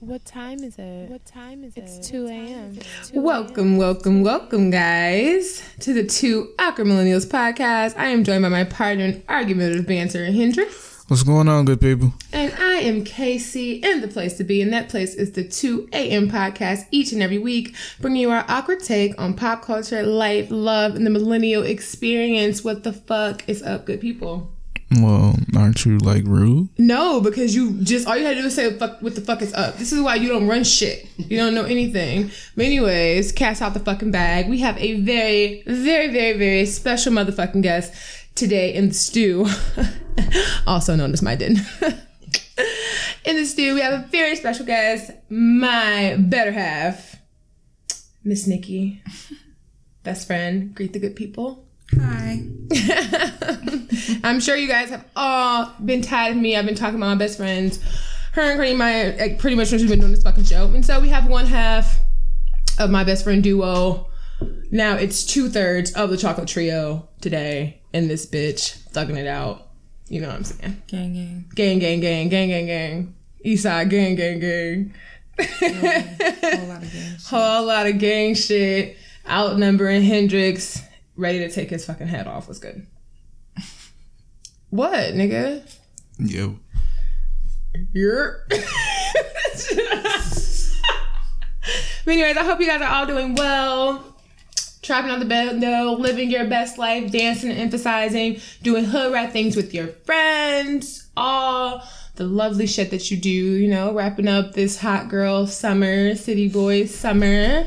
What time is it? What time is it? It's 2 a.m. Welcome, welcome, welcome, guys, to the Two Awkward Millennials podcast. I am joined by my partner in argumentative banter, Hendrix. What's going on, good people? And I am Casey, and the place to be, and that place is the 2 a.m. podcast each and every week, bringing you our awkward take on pop culture, life, love, and the millennial experience. What the fuck is up, good people? Well, aren't you like rude? No, because you just all you had to do is say fuck what the fuck is up. This is why you don't run shit. You don't know anything. But anyways, cast out the fucking bag. We have a very, very, very, very special motherfucking guest today in the stew. also known as my den. in the stew, we have a very special guest, my better half, Miss Nikki. Best friend. Greet the good people. Hi. I'm sure you guys have all been tired of me. I've been talking about my best friends. Her and Courtney, my like, pretty much when she's been doing this fucking show. And so we have one half of my best friend duo. Now it's two thirds of the chocolate trio today in this bitch thugging it out. You know what I'm saying? Gang, gang. Gang, gang, gang, gang, gang, gang. Eastside gang, gang, gang. Whole lot of games. Whole lot of gang shit. Outnumbering Hendrix, ready to take his fucking head off was good. What, nigga? Yo. You're. but anyways, I hope you guys are all doing well. Trapping on the bed, though, living your best life, dancing and emphasizing, doing hood rat things with your friends, all the lovely shit that you do, you know, wrapping up this hot girl summer, city boy summer. You know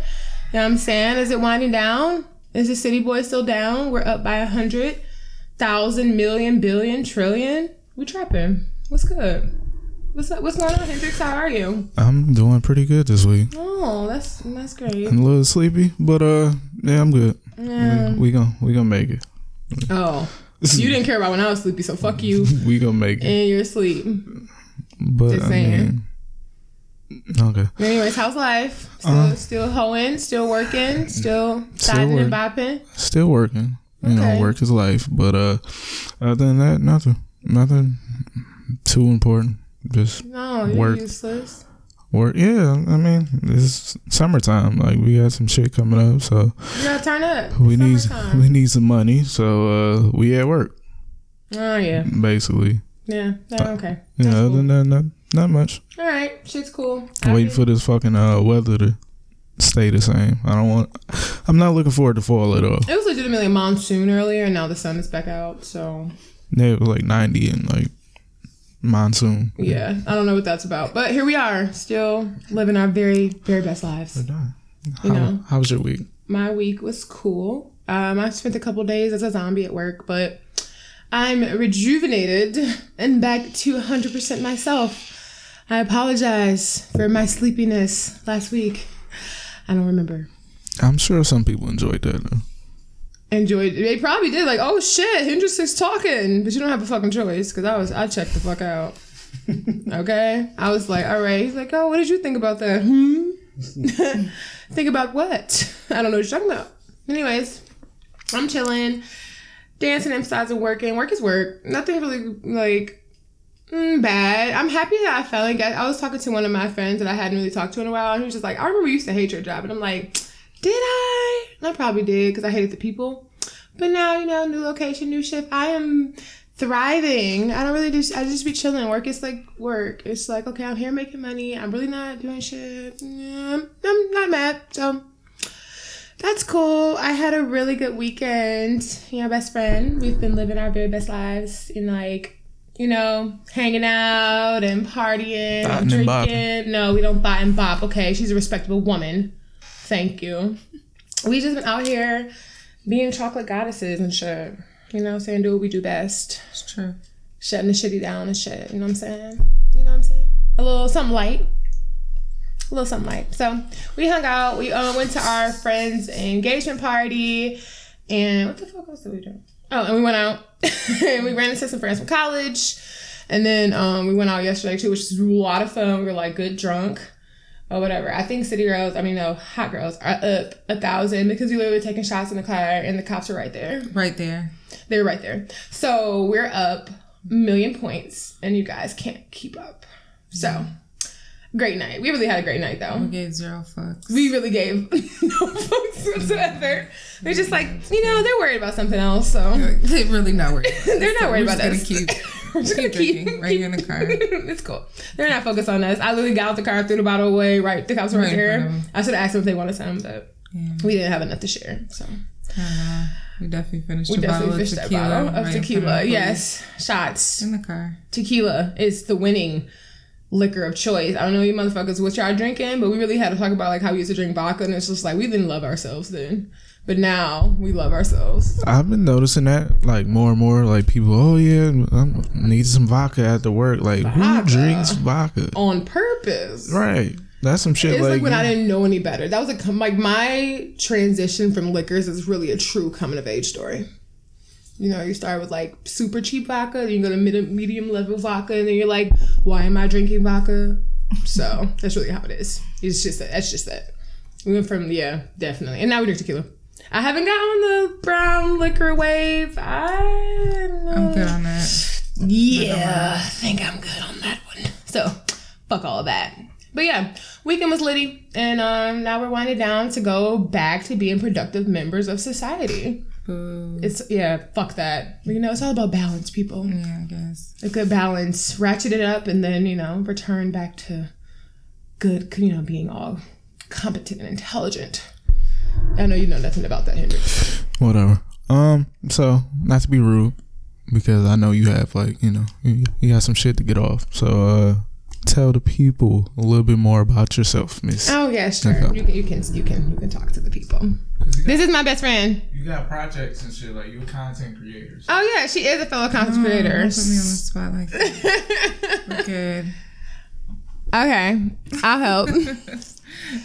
what I'm saying? Is it winding down? Is the city boy still down? We're up by a hundred thousand million billion trillion. We trapping. What's good? What's up? What's going on, Hendrix? How are you? I'm doing pretty good this week. Oh, that's that's great. I'm a little sleepy, but uh, yeah, I'm good. Yeah. We, we gonna we gonna make it. Oh, you didn't care about when I was sleepy, so fuck you We gonna make it. and your sleep. But Just I saying. mean, okay. Anyways, how's life? Still, Uh, still hoeing, still working, still siding and bopping. Still working. You Okay. know, work is life. But uh, other than that, nothing. Nothing too important. Just No, you're Work. useless. Work. Yeah, I mean, it's summertime. Like we got some shit coming up, so You gotta turn up. we It's need summertime. we need some money. So uh, we at work Oh yeah, basically. yeah. No, okay. You That's know, other cool. than that, not, not much. All right, shit's cool. Waiting for this fucking uh, weather to stay the same. I don't want. I'm not looking forward to fall at all. It was legitimately a monsoon earlier, and now the sun is back out. So Yeah, it was like 90 and like monsoon. yeah, I don't know what that's about, but here we are, still living our very, very best lives. How, You know. how was your week? My week was cool. Um, I spent a couple days as a zombie at work, but I'm rejuvenated and back to 100% myself. I apologize for my sleepiness last week. I don't remember. I'm sure some people enjoyed that. Though. Enjoyed. They probably did. Like, oh shit, Hendrix is talking, but you don't have a fucking choice because I was. I checked the fuck out. okay, I was like, all right. He's like, oh, what did you think about that? Hmm. think about what? I don't know what you're talking about. Anyways, I'm chilling, dancing, emphasizing, working. Work is work. Nothing really like mm, bad. I'm happy that I finally got. I was talking to one of my friends that I hadn't really talked to in a while, and he was just like, I remember you used to hate your job, and I'm like, did I? I probably did because I hated the people. But now, you know, new location, new shift. I am thriving. I don't really just. I just be chilling. Work is like work. It's like okay, I'm here making money. I'm really not doing shit. Yeah, I'm, not mad. So that's cool. I had a really good weekend. You know, best friend. We've been living our very best lives in like, you know, hanging out and partying, and and drinking. No, we don't bot and bop. Okay, she's a respectable woman. Thank you. We just been out here being chocolate goddesses and shit. You know what I'm saying? Do what we do best. It's true. Shutting the shitty down and shit. You know what I'm saying? You know what I'm saying? A little something light. A little something light. So we hung out. We uh, went to our friend's engagement party. And what the fuck else did we do? Oh, and we went out. and we ran into some friends from college. And then um, we went out yesterday too, which was a lot of fun. We were like good drunk. Or whatever. I think city girls, I mean no, hot girls are up a thousand because we literally taking shots in the car and the cops are right there. Right there. They're right there. So we're up million points and you guys can't keep up. So great night. We really had a great night though. We gave zero fucks. We really gave no fucks whatsoever. They're just like, you know, they're worried about something else, so They're really not worried. they're not worried We're about us. keep, We're just keep keep, drinking right here in the car. it's cool. They're not focused on us. I literally got out the car, threw the bottle away. Right, the cops were right Right in front there. I should have asked them if they wanted some, but Yeah. we didn't have enough to share. So Uh, we definitely finished we definitely of fished that bottle of right tequila. Yes, shots. In the car. Tequila is the winning liquor of choice. I don't know you motherfuckers what y'all drinking, but we really had to talk about like how we used to drink vodka, and it's just like we didn't love ourselves then, but now we love ourselves. I've been noticing that like more and more. Like people, oh yeah, I need some vodka after work. Like Vodka. who drinks vodka? on purpose. Right. That's some shit. It's like, like, when I didn't know any better. That was a com- like my transition from liquors is really a true coming of age story. You know, you start with like super cheap vodka, then you go to mid- medium level vodka, and then you're like, why am I drinking vodka? So that's really how it is. It's just that. That's just that. We went from yeah, definitely, and now we drink tequila. I haven't got on the brown liquor wave. I. I'm good on that. Yeah, I think I'm good on that one. So, fuck all of that. But yeah, weekend was litty, and um, now we're winding down to go back to being productive members of society. Boo. It's yeah, fuck that. You know, it's all about balance, people. Yeah, I guess. A good balance, ratchet it up, and then you know, return back to good. You know, being all competent and intelligent. I know you know nothing about that, Hendrix. whatever. Um. So not to be rude, because I know you have like you know you, you got some shit to get off. So uh, tell the people a little bit more about yourself, Miss. Oh yeah, sure. Okay. You can, you can, you can, you can talk to the people. This is my best friend. You got projects and shit like you're content creators. Oh yeah, she is a fellow content Oh, creator. don't put me on the spot like that. We're good. okay, I'll help.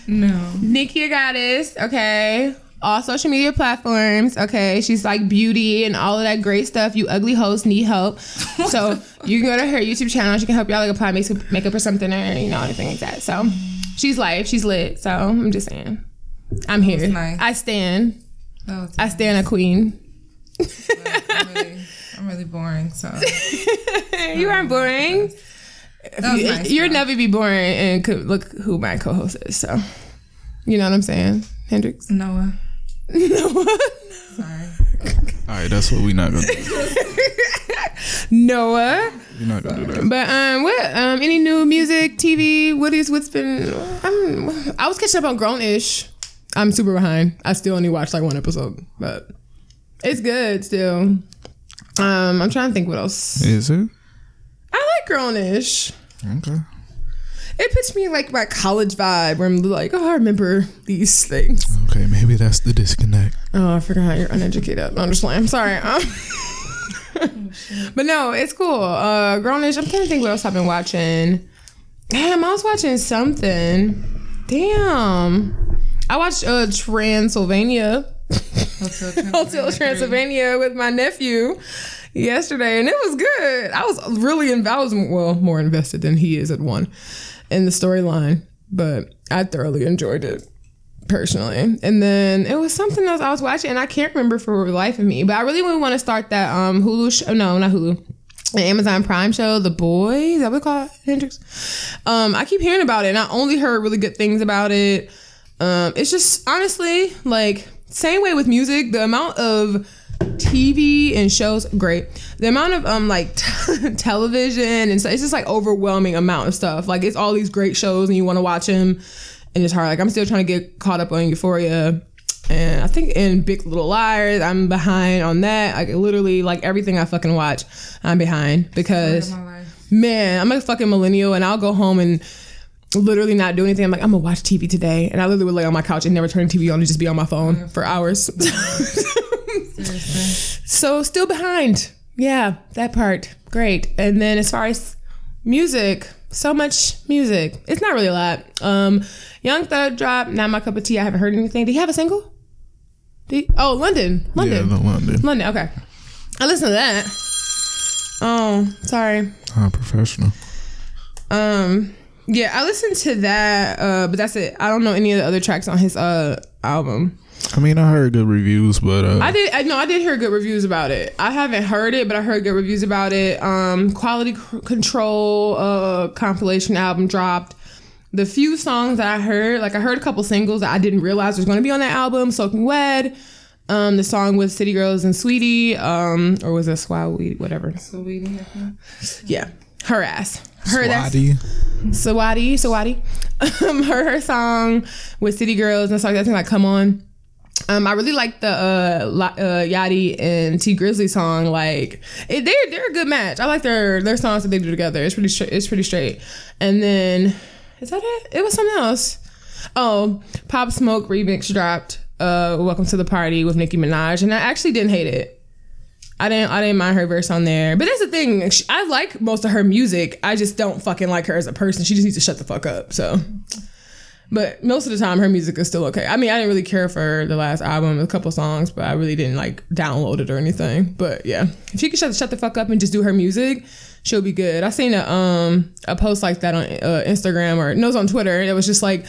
No. Nikki a Goddess. Okay. All social media platforms. Okay. She's like beauty and all of that great stuff. You ugly hoes need help. So you can go to her YouTube channel. She can help y'all like apply makeup, makeup or something or you know anything like that. So she's live. She's lit. So I'm just saying. I'm here. nice. I stand. Oh, Was I stand a queen. I'm, really, I'm really boring, so you aren't boring. That nice. You'll never be boring. And co- look who my co-host is. So you know what I'm saying, Hendrix. Noah. Noah. Sorry. All right, that's what we're not gonna do. Noah. We're not gonna do that. But um, what um, any new music, TV? What is what's been? I'm I was catching up on Grown-ish. I'm super behind. I still only watched like one episode, but it's good still. Um, I'm trying to think what else. Is it I like Grown-ish. okay? It puts me in, like my college vibe where I'm like, oh, I remember these things. Okay, maybe that's the disconnect. Oh, I forgot how you're uneducated. No, I'm just playing. I'm sorry. Um, but no, it's cool. Uh, Grownish. I'm trying to think what else I've been watching. Damn, I was watching something. Damn, I watched uh Transylvania, Hotel, Hotel Transylvania with my nephew yesterday, and it was good. I was really, involved, well more invested than he is at one in the storyline, but I thoroughly enjoyed it personally. And then it was something else I was watching, and I can't remember for the life of me. But I really would want to start that um Hulu show. No, not Hulu. The Amazon Prime show, The Boys. That what call it, Hendrix? Um, I keep hearing about it, and I only heard really good things about it. Um, it's just honestly like same way with music. The amount of TV and shows, great. The amount of um like television and so it's just like overwhelming amount of stuff. Like it's all these great shows and you want to watch them, and it's hard. Like I'm still trying to get caught up on Euphoria, and I think in Big Little Liars I'm behind on that. Like literally like everything I fucking watch, I'm behind because man, I'm a fucking millennial and I'll go home and literally not do anything. I'm like, I'm gonna watch TV today. And I literally would lay on my couch and never turn the TV on and just be on my phone for hours. So still behind. Yeah, that part. Great. And then as far as music, so much music. It's not really a lot. Um Young Thug drop, not my cup of tea. I haven't heard anything. Did he have a single? He- oh, London. London. the London. London, okay. I listened to that. Oh, sorry. Ah, professional. Um, Yeah, I listened to that, uh, but that's it. I don't know any of the other tracks on his uh album. I mean, I heard good reviews, but uh, I did. I know I did hear good reviews about it. I haven't heard it, but I heard good reviews about it. Um, Quality C- Control uh compilation album dropped. The few songs that I heard, like I heard a couple singles that I didn't realize was going to be on that album. Soaking Wet, um, the song with City Girls and Sweetie, um, or was it Swahili, whatever. So we need to- Yeah, her ass. Her that's Swati. Sawadi, Sawadi. Um, her her song with City Girls and stuff like that thing like Come On. Um, I really like the uh, uh Yachty and Tee Grizzley song. Like it, they're they're a good match. I like their their songs that they do together. It's pretty straight. It's pretty straight. And then is that it? It was something else. Oh, Pop Smoke remix dropped. Uh, Welcome to the Party with Nicki Minaj, and I actually didn't hate it. I didn't I didn't mind her verse on there. But that's the thing. I like most of her music. I just don't fucking like her as a person. She just needs to shut the fuck up. So but most of the time her music is still okay. I mean, I didn't really care for the last album, a couple songs, but I really didn't like download it or anything. But yeah. If she could shut, shut the fuck up and just do her music, she'll be good. I seen a um a post like that on uh, Instagram or no, it was on Twitter. It was just like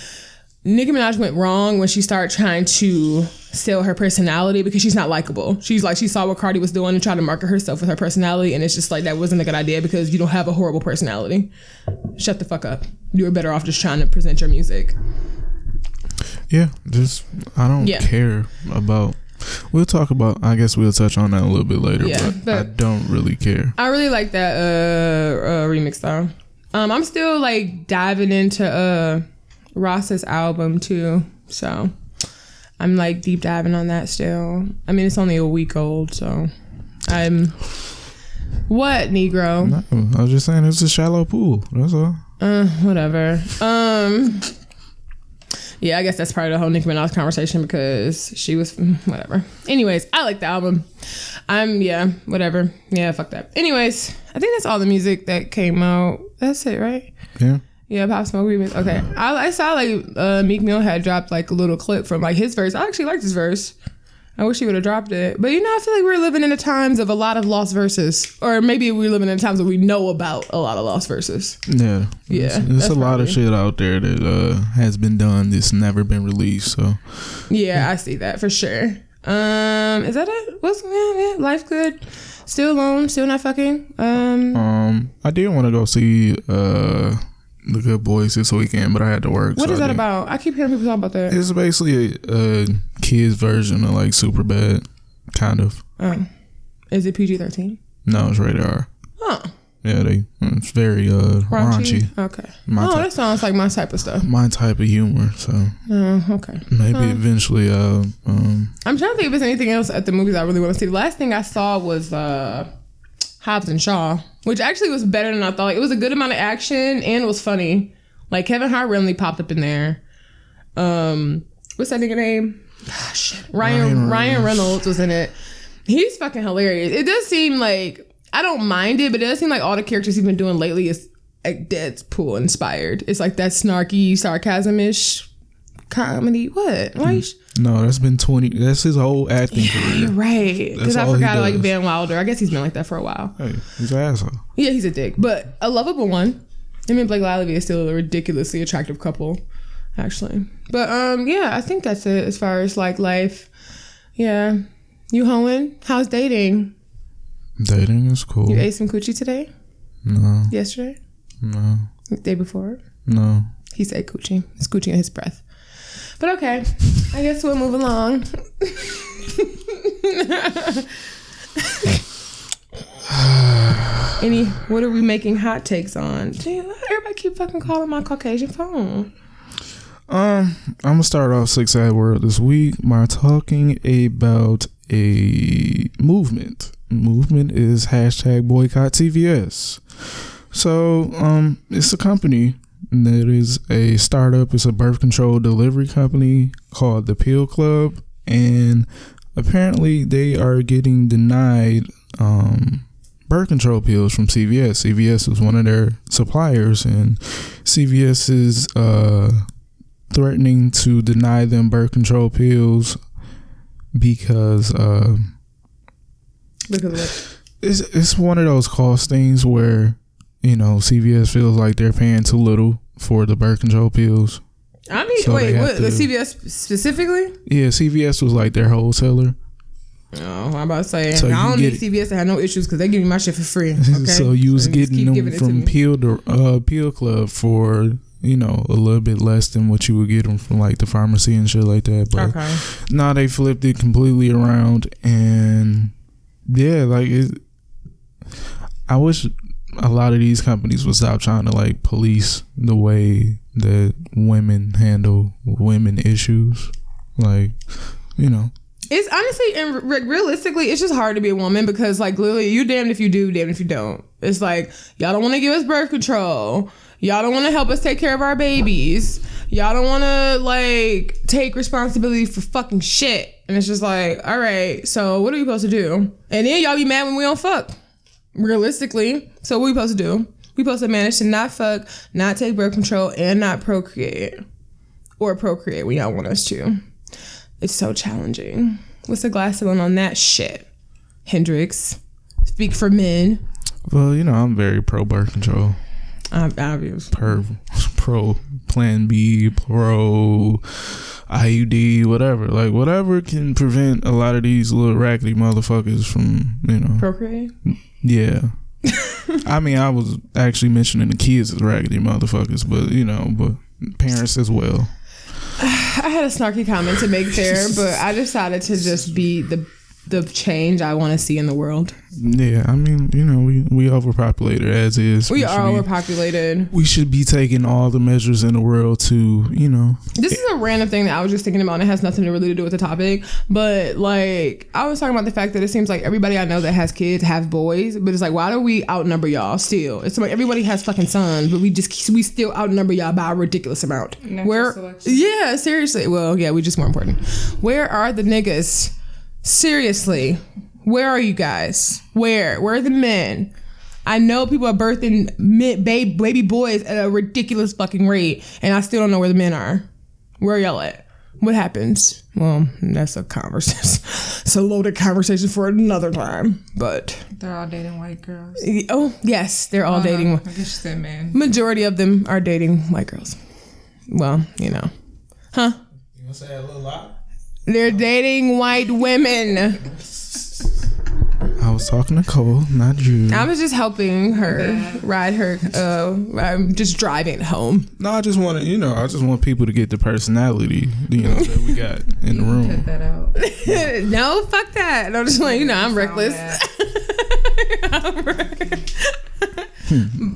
Nicki Minaj went wrong when she started trying to sell her personality because she's not likable. She's like she saw what Cardi was doing and tried to market herself with her personality, and it's just like that wasn't a good idea because you don't have a horrible personality. Shut the fuck up. You were better off just trying to present your music. Yeah, just I don't Yeah. care about. We'll talk about. I guess we'll touch on that a little bit later. Yeah, but, but- I don't really care. I really like that uh, uh remix though. Um, I'm still like diving into uh Ross's album too, so I'm like deep diving on that still. I mean, it's only a week old, so I'm what Negro. No, I was just saying it's a shallow pool. That's all. Uh, whatever. Um, yeah, I guess that's part of the whole Nicki Minaj conversation because she was whatever. Anyways, I like the album. I'm yeah, whatever. Yeah, fuck that. Anyways, I think that's all the music that came out. That's it, right? Yeah. Yeah, Pop Smoke remix. Okay, I, I saw like uh, Meek Mill had dropped like a little clip from like his verse. I actually liked his verse. I wish he would have dropped it, but you know, I feel like we're living in the times of a lot of lost verses, or maybe we're living in a times where we know about a lot of lost verses. Yeah. Yeah, There's, a lot of shit out there that uh, has been done that's never been released. So Yeah, I see that for sure. Um, is that it? What's yeah, yeah, life good? Still alone, still not fucking. Um, um, I did want to go see uh the Good Boys this weekend, but I had to work. what so is I that didn't. about? I keep hearing people talk about that. It's basically a, a kids version of like Super Bad, kind of. Um, is it PG thirteen? No, it's rated R. Oh, Yeah, they. It's very uh raunchy. raunchy. Okay. My oh, type, that sounds like my type of stuff. my type of humor. So Oh, okay. maybe Huh. eventually, uh, um, I'm trying to think if there's anything else at the movies I really want to see. The last thing I saw was uh, Hobbs and Shaw, which actually was better than I thought. It was a good amount of action and it was funny. Like Kevin Hart randomly popped up in there. Um, what's that nigga name? Ah, shit. Ryan Ryan Ryan Reynolds. Reynolds was in it. He's fucking hilarious. It does seem like I don't mind it, but it does seem like all the characters he's been doing lately is like Deadpool inspired. It's like that snarky, sarcasm ish comedy. What? Why? you sh- no, that's been twenty. That's his whole acting yeah, career. You're right. Because I forgot like. Van Wilder. I guess he's been like that for a while. Hey, he's an asshole. Yeah, he's a dick, but a lovable one. Him and Blake Lively is still a ridiculously attractive couple, actually. But um, yeah, I think that's it as far as like life. Yeah, you hoeing? How's dating? Dating is cool. You ate some coochie today? No, Yesterday? no, The day before? no. He said coochie. It's coochie in his breath. But okay, I guess we'll move along. Any, what are we making hot takes on? Gee, everybody keep fucking calling my Caucasian phone. Um, I'm gonna start off six ad word this week by talking about a movement. Movement is hashtag boycott CVS. So, um, it's a company that is a startup. It's a birth control delivery company called the Pill Club, and apparently they are getting denied um birth control pills from CVS. CVS is one of their suppliers, and CVS is uh threatening to deny them birth control pills because uh, Because what? it's it's one of those cost things where you know CVS feels like they're paying too little for the birth control pills. I mean, So wait, what, the CVS specifically? Yeah, CVS was like their wholesaler. Oh, I'm about to say So I don't need CVS to have no issues because they give me my shit for free. Okay? so you was So getting them to from. Peel to uh, Pill Club for you know a little bit less than what you would get them from like the pharmacy and shit like that. But Okay. now they flipped it completely around and yeah, like it. I wish a lot of these companies would stop trying to like police the way that women handle women issues. Like, you know, It's honestly and re- realistically, it's just hard to be a woman because like literally, you damned if you do, damned if you don't. It's like y'all don't want to give us birth control. Y'all don't want to help us take care of our babies. Y'all don't want to like take responsibility for fucking shit. And it's just like, all right, so what are we supposed to do? And then y'all be mad when we don't fuck. Realistically, so what we supposed to do? We supposed to manage to not fuck, not take birth control, and not procreate, or procreate when y'all want us to. It's so challenging. What's the glass ceiling on that shit? Hendrix, speak for men. well, you know, I'm very pro birth control. I'm obvious. per pro plan B, pro IUD, whatever. Like whatever can prevent a lot of these little rackety motherfuckers from, you know. Procreate. Yeah. I mean, I was actually mentioning the kids as raggedy motherfuckers, but you know, but parents as well. I had a snarky comment to make there, but I decided to just be the the change I want to see in the world. Yeah, I mean, you know, we we overpopulated as is. We should are be- overpopulated. We should be taking all the measures in the world to, you know, This is a random thing that I was just thinking about, and it has nothing to really to do with the topic. But like, I was talking about the fact that it seems like everybody I know that has kids have boys, but it's like, why do we outnumber y'all still? It's like everybody has fucking sons, but we just we still outnumber y'all by a ridiculous amount. Natural Where? selection. Yeah, seriously. Well, yeah, we just more important. Where are the niggas? Seriously, where are you guys? Where? Where are the men? I know people are birthing mid, baby, baby boys at a ridiculous fucking rate, and I still don't know where the men are. Where are y'all at? What happens? Well, that's a conversation. it's a loaded conversation for another time. But They're all dating white girls. oh yes, they're all no, dating. I guess you said man. Majority of them are dating white girls. Well, you know, huh? You want to say a little loud? They're dating white women. I was talking to Cole, not you. I was just helping her ride her. Uh, I'm just driving home. No, I just want to, you know, I just want people to get the personality, you know, that we got in the room. Cut room. that out. no, fuck that. I'm just like, you know, I'm reckless. I'm reckless.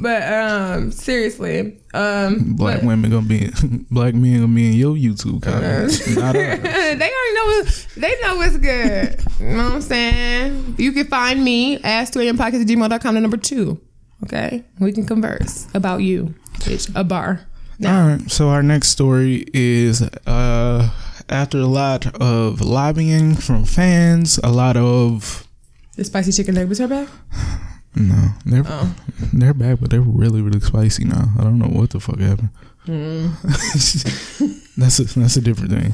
But um, seriously, um, Black but- women gonna be, black men gonna be in your YouTube comments. not ours. they already know they know what's good. you know what I'm saying? You can find me ask 2 am podcast at gmail.com the number two. Okay? We can converse about you. Bitch, a bar. All right. So our next story is uh after a lot of lobbying from fans, a lot of The spicy chicken nuggets are back? no, they're Oh. they're back, but they're really really spicy now. I don't know what the fuck happened. Hmm. that's a that's a different thing.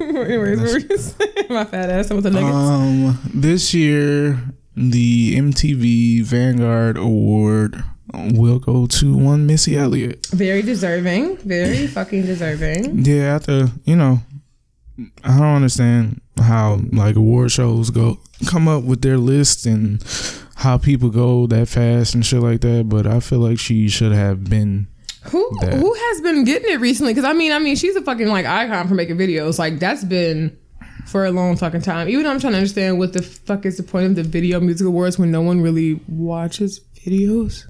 Anyways, what were you saying? My fat ass with the nuggets. Um, this year the MTV Vanguard Award will go to one Missy Elliott. Very deserving. Very fucking deserving. Yeah, after you know, I don't understand how like award shows go come up with their list and how people go that fast and shit like that. But I feel like she should have been. Who That. who has been getting it recently? Because I mean, I mean, she's a fucking like icon for making videos. Like that's been for a long fucking time. Even though I'm trying to understand what the fuck is the point of the Video Music Awards when no one really watches videos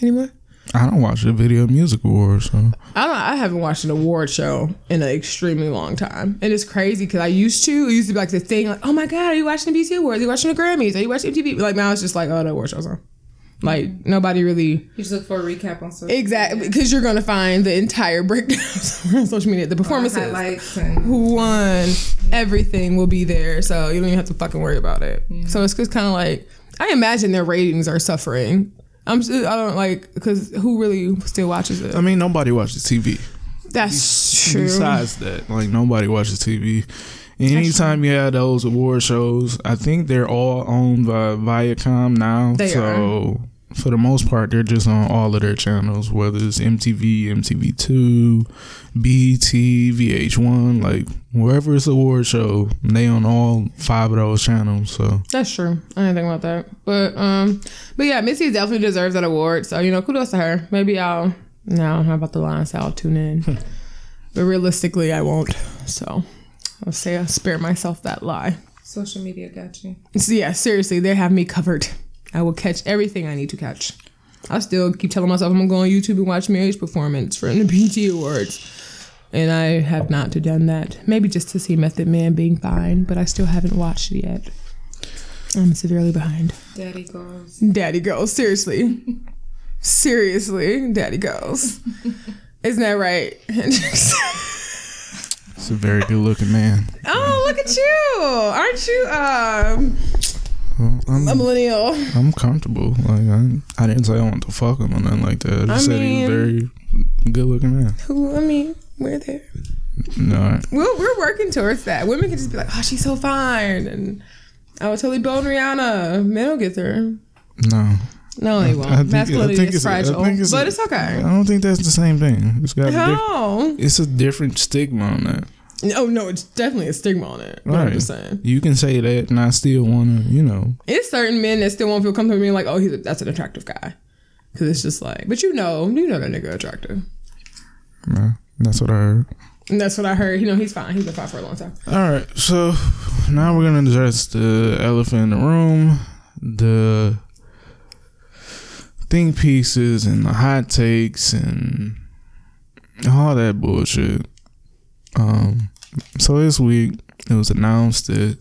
anymore. I don't watch the Video Music Awards, so I don't. I haven't watched an award show in an extremely long time, and it's crazy because I used to. It used to be like the thing, like, oh my god, are you watching the BET Awards? Are you watching the Grammys? Are you watching MTV? Like now, it's just like, oh, the award shows on. Like nobody really You just look for a recap on social exactly because you're gonna find the entire breakdown on social media, the performances, highlights and who won, everything will be there, so you don't even have to fucking worry about it. So it's just kind of like I imagine their ratings are suffering. I'm I don't like because who really still watches it? I mean nobody watches TV. That's true. Besides that, like nobody watches TV. Anytime you have those award shows, I think they're all owned by Viacom now. They so for the most part, they're just on all of their channels, whether it's MTV, MTV2, BET, VH1, like wherever it's a award show, they on all five of those channels. So That's true. I didn't think about that. But um but yeah, Missy definitely deserves that award. So, you know, kudos to her. Maybe I'll no, how about the line so I'll tune in. but realistically I won't. So I'll say I spare myself that lie. Social media got you. So yeah, seriously, they have me covered. I will catch everything I need to catch. I still keep telling myself I'm gonna go on YouTube and watch Mary's performance from the BET Awards. And I have not done that. Maybe just to see Method Man being fine, but I still haven't watched it yet. I'm severely behind. Daddy goes. Daddy girls, seriously. seriously, daddy girls. Isn't that right? Hendrix? It's a very good looking man. oh, look at you. Aren't you um Well, I'm, a millennial? I'm comfortable. Like I, I didn't say I want to fuck him or nothing like that. I just I said he's a very good looking man. Who I mean, we're there. No, We're, we're working towards that. Women can just be like, oh, she's so fine. And I would totally bone Rihanna. Men will get there. no. No, they won't. I think- I Masculinity think is fragile. it's- but it's okay. I don't think that's the same thing. It's got a diff- How? it's a different stigma on that. Oh, no, it's definitely a stigma on it. But I'm just saying. You can say that, and I still want to, you know. It's certain men that still won't feel comfortable being like, oh, he's a, that's an attractive guy. Because it's just like, but you know, you know that nigga attractive. uh, That's what I heard. And that's what I heard. You know, he's fine. He's been fine for a long time. All right, so now we're gonna address the elephant in the room, the think pieces and the hot takes and all that bullshit. Um, so this week it was announced that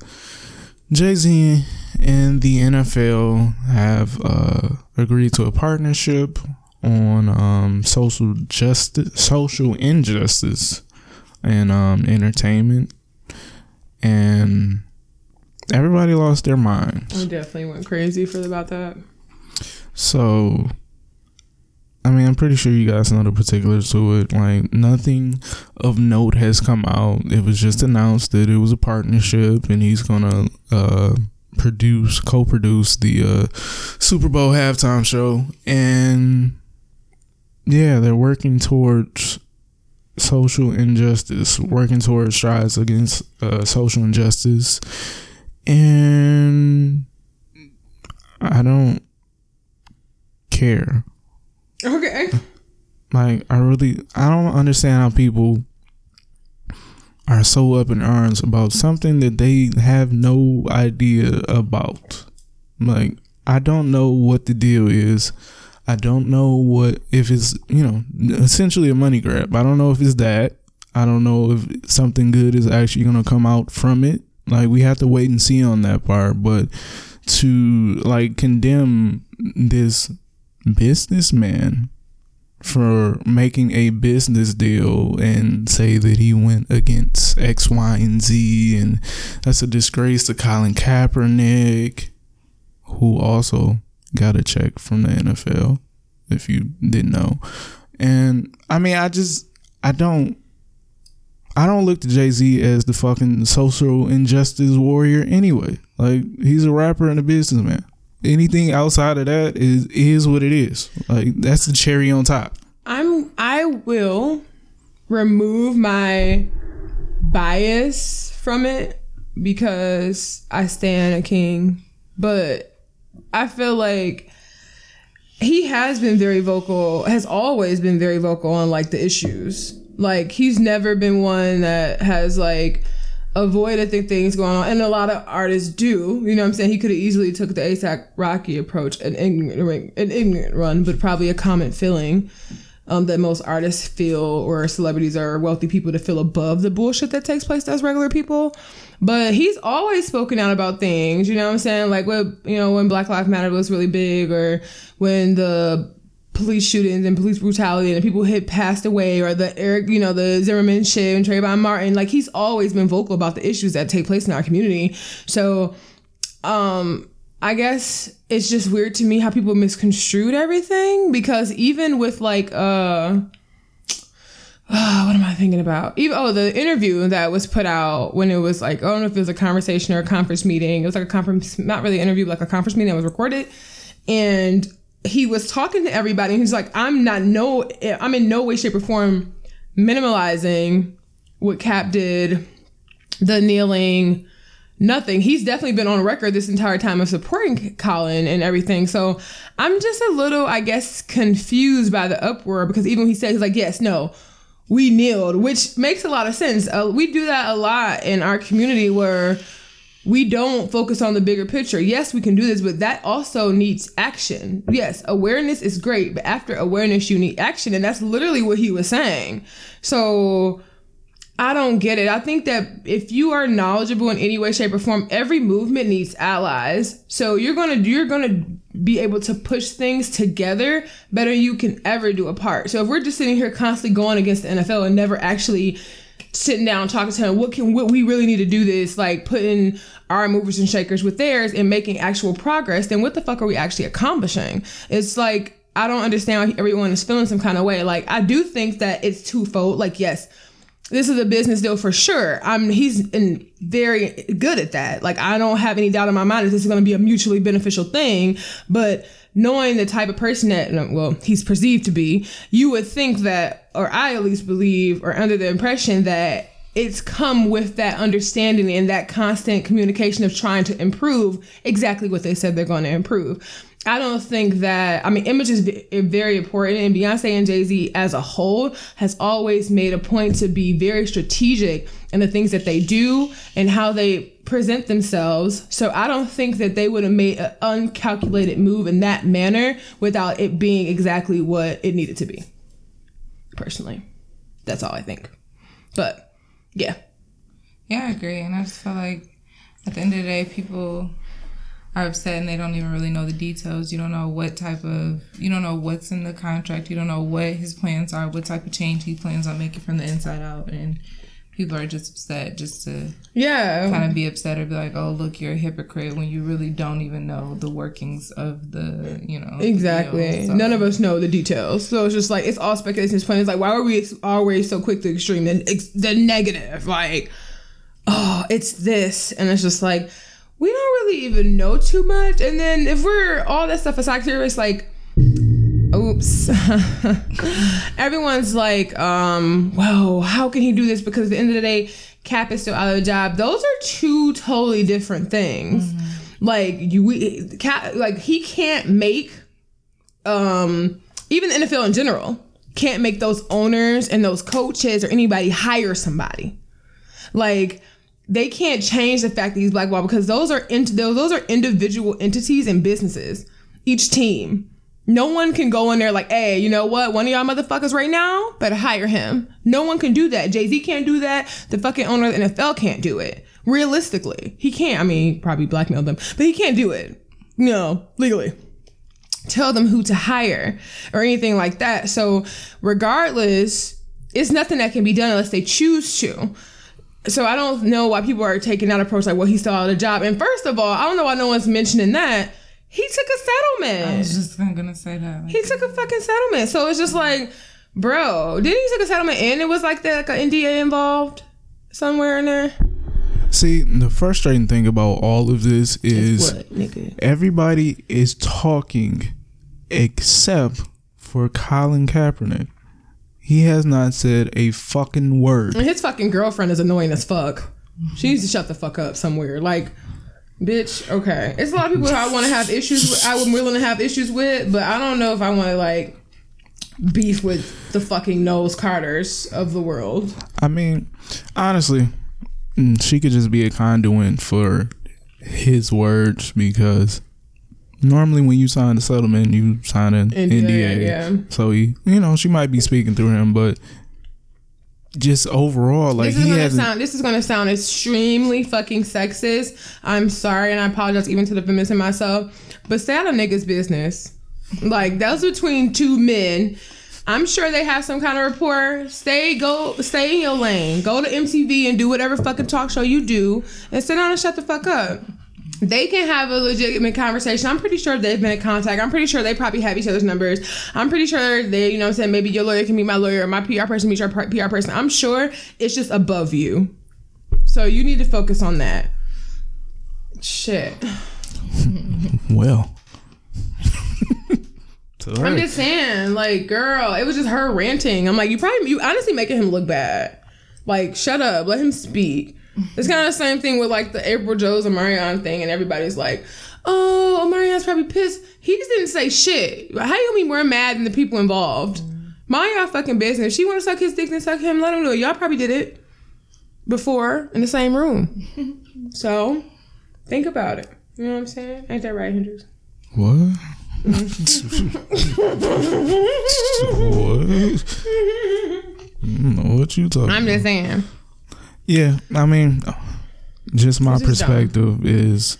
Jay Z and the NFL have uh, agreed to a partnership on um, social justice, social injustice, and um, entertainment, and everybody lost their minds. We definitely went crazy for about that. So, I mean, I'm pretty sure you guys know the particulars to it. Like, nothing of note has come out. It was just announced that it was a partnership, and he's gonna uh, produce, co-produce the uh, Super Bowl halftime show, and yeah, they're working towards social injustice, working towards strides against uh, social injustice, and I don't care. Okay. Like I really I don't understand how people are so up in arms about something that they have no idea about. Like I don't know what the deal is. I don't know what if it's, you know, essentially a money grab. I don't know if it's that. I don't know if something good is actually going to come out from it. Like we have to wait and see on that part, but to like condemn this businessman for making a business deal and say that he went against X, Y, and Z, and that's a disgrace to Colin Kaepernick, who also got a check from the NFL, if you didn't know. And I mean, I just, I don't, I don't look to Jay Z as the fucking social injustice warrior anyway. Like, he's a rapper and a businessman anything outside of that is is what it is. Like that's the cherry on top. I'm I will remove my bias from it because I stand a king, but I feel like he has been very vocal, has always been very vocal on like the issues. Like he's never been one that has like avoided the things going on, and a lot of artists do. You know what I'm saying? He could have easily took the ASAP Rocky approach, an ignorant, an ignorant run, but probably a common feeling um, that most artists feel or celebrities or wealthy people to feel above the bullshit that takes place as regular people. But he's always spoken out about things, you know what I'm saying? Like when you know when Black Lives Matter was really big, or when the police shootings and police brutality and people hit passed away, or the Eric, you know, the Zimmerman shit and Trayvon Martin. Like he's always been vocal about the issues that take place in our community. So, um, I guess it's just weird to me how people misconstrued everything because even with like uh uh, what am I thinking about? Even oh, the interview that was put out when it was like I don't know if it was a conversation or a conference meeting. It was like a conference, not really an interview, but like a conference meeting that was recorded, and he was talking to everybody and he's like, I'm not no I'm in no way, shape, or form minimalizing what Cap did, the kneeling, nothing. He's definitely been on record this entire time of supporting Colin and everything. So I'm just a little, I guess, confused by the uproar because even when he said he's like, yes, no, we kneeled, which makes a lot of sense. Uh, we do that a lot in our community where we don't focus on the bigger picture. Yes, we can do this, but that also needs action. Yes, awareness is great, but after awareness, you need action. And that's literally what he was saying. So I don't get it. I think that if you are knowledgeable in any way, shape, or form, every movement needs allies. So you're gonna you're gonna be able to push things together better you can ever do apart. So if we're just sitting here constantly going against the NFL and never actually sitting down talking to him what can what we really need to do this like putting our movers and shakers with theirs and making actual progress then what the fuck are we actually accomplishing? It's like i don't understand why everyone is feeling some kind of way. Like i do think that it's twofold. Like yes this is a business deal for sure. I'm he's in very good at that. Like i don't have any doubt in my mind that this is going to be a mutually beneficial thing but knowing the type of person that well he's perceived to be you would think that or i at least believe or under the impression that it's come with that understanding and that constant communication of trying to improve exactly what they said they're going to improve I don't think that I mean image is very important and Beyonce and Jay-Z as a whole has always made a point to be very strategic in the things that they do and how they present themselves. So I don't think that they would have made an uncalculated move in that manner without it being exactly what it needed to be. Personally. That's all I think. But yeah. Yeah, I agree. And I just feel like at the end of the day people are upset and they don't even really know the details. You don't know what type of, you don't know what's in the contract. You don't know what his plans are, what type of change he plans on making from the inside out. And people are just upset just to yeah kind of be upset or be like, oh, look, you're a hypocrite when you really don't even know the workings of the, you know. Exactly. Deal, so. None of us know the details. So it's just like, it's all speculation. It's It's like, why are we always so quick to extreme the, the negative? Like, oh, it's this. And it's just like, we don't really even know too much. And then if we're all that stuff aside it's like, oops. Everyone's like, um, whoa, how can he do this? Because at the end of the day, Cap is still out of the job. Those are two totally different things. Mm-hmm. Like you, we, Cap, like he can't make, um, even the NFL in general can't make those owners and those coaches or anybody hire somebody. Like they can't change the fact that he's blackballed because those are into those are individual entities and businesses. Each team. No one can go in there like, hey, you know what? One of y'all motherfuckers right now better hire him. No one can do that. Jay Z can't do that. The fucking owner of the NFL can't do it. Realistically, he can't. I mean, probably blackmail them, but he can't do it. No, legally. Tell them who to hire or anything like that. So, regardless, it's nothing that can be done unless they choose to so I don't know why people are taking that approach like, well, he's still out of a job. And first of all, I don't know why no one's mentioning that. He took a settlement. I was just gonna say that. Like, he took a fucking settlement. So it's just like, bro, didn't he took a settlement and it was like that, like an NDA involved somewhere in there? See, the frustrating thing about all of this is what, everybody is talking except for Colin Kaepernick. He has not said a fucking word. And his fucking girlfriend is annoying as fuck. She needs to shut the fuck up somewhere. Like, bitch, okay. It's a lot of people I want to have issues with. I'm willing to have issues with, but I don't know if I want to, like, beef with the fucking Knowles Carters of the world. I mean, honestly, mm, she could just be a conduit for his words because normally when you sign a settlement, you sign an NDA. NDA. Yeah. So he, you know, she might be speaking through him, but just overall, like this he has. This is gonna sound extremely fucking sexist. I'm sorry, and I apologize even to the feminists and myself, but stay out of niggas' business. Like that's between two men. I'm sure they have some kind of rapport. Stay, go, stay in your lane. Go to MTV and do whatever fucking talk show you do, and sit down and shut the fuck up they can have a legitimate conversation. I'm pretty sure they've been in contact. I'm pretty sure they probably have each other's numbers. I'm pretty sure they, you know I'm saying, maybe your lawyer can be my lawyer or my PR person meet your PR person. I'm sure it's just above you. So you need to focus on that. Shit. well. To I'm just saying, like, girl, it was just her ranting. I'm like, you probably, you honestly making him look bad. Like, shut up, let him speak. It's kind of the same thing with like the Apryl Jones Omarion thing, and everybody's like, oh, Omarion's probably pissed. He just didn't say shit. How you gonna be more mad than the people involved? Mind y'all fucking business. If she want to suck his dick, and suck him. Let him do it. Y'all probably did it before in the same room. so think about it. You know what I'm saying? Ain't that right, Hendrix? What? what? I don't know what you talking. I'm just saying. Yeah, I mean, just my This is dumb. perspective is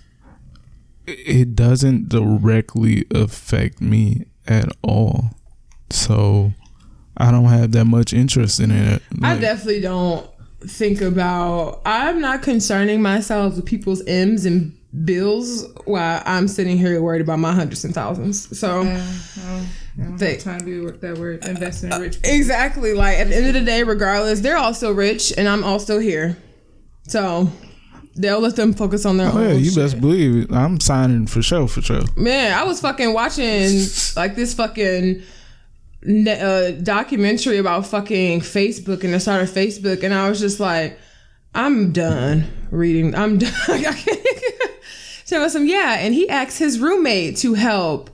it doesn't directly affect me at all. So I don't have that much interest in it. I definitely don't think about. I'm not concerning myself with people's M's and bills while I'm sitting here worried about my hundreds and thousands. So Yeah, I don't, I don't They- have time to be with that word investing in rich people. exactly, like at the end of the day, regardless, they're also rich and I'm also here. So they'll let them focus on their oh own. yeah, you shit. best believe it. I'm signing for sure, for sure. Man, I was fucking watching like this fucking ne- uh, documentary about fucking Facebook and the start of Facebook, and I was just like, I'm done reading. I'm done. I can't- Tell us some yeah, and he asked his roommate to help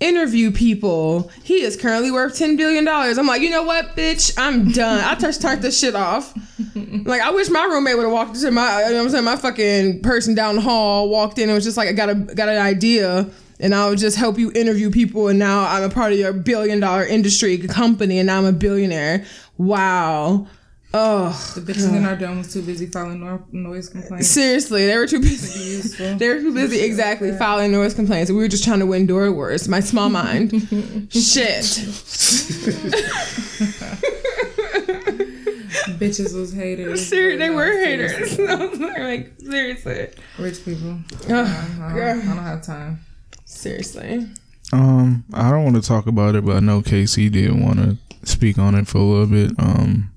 interview people. He is currently worth ten billion dollars. I'm like, you know what, bitch? I'm done. I just turned this shit off. Like, I wish my roommate would have walked into my, you know what I'm saying, my fucking person down the hall walked in and was just like, I got a got an idea, and I'll just help you interview people, and now I'm a part of your billion dollar industry company, and now I'm a billionaire. Wow. Oh, The bitches in our dome was too busy filing no- noise complaints. seriously, they were too busy. They were too busy, exactly, filing noise complaints. We were just trying to win door words. My small mind. Shit. Bitches was haters. Ser- they but, were haters. seriously, like, seriously. Rich people. Ugh, I don't, girl. I don't have time. Seriously. Um, I don't want to talk about it, but I know Casey did want to speak on it for a little bit. Um,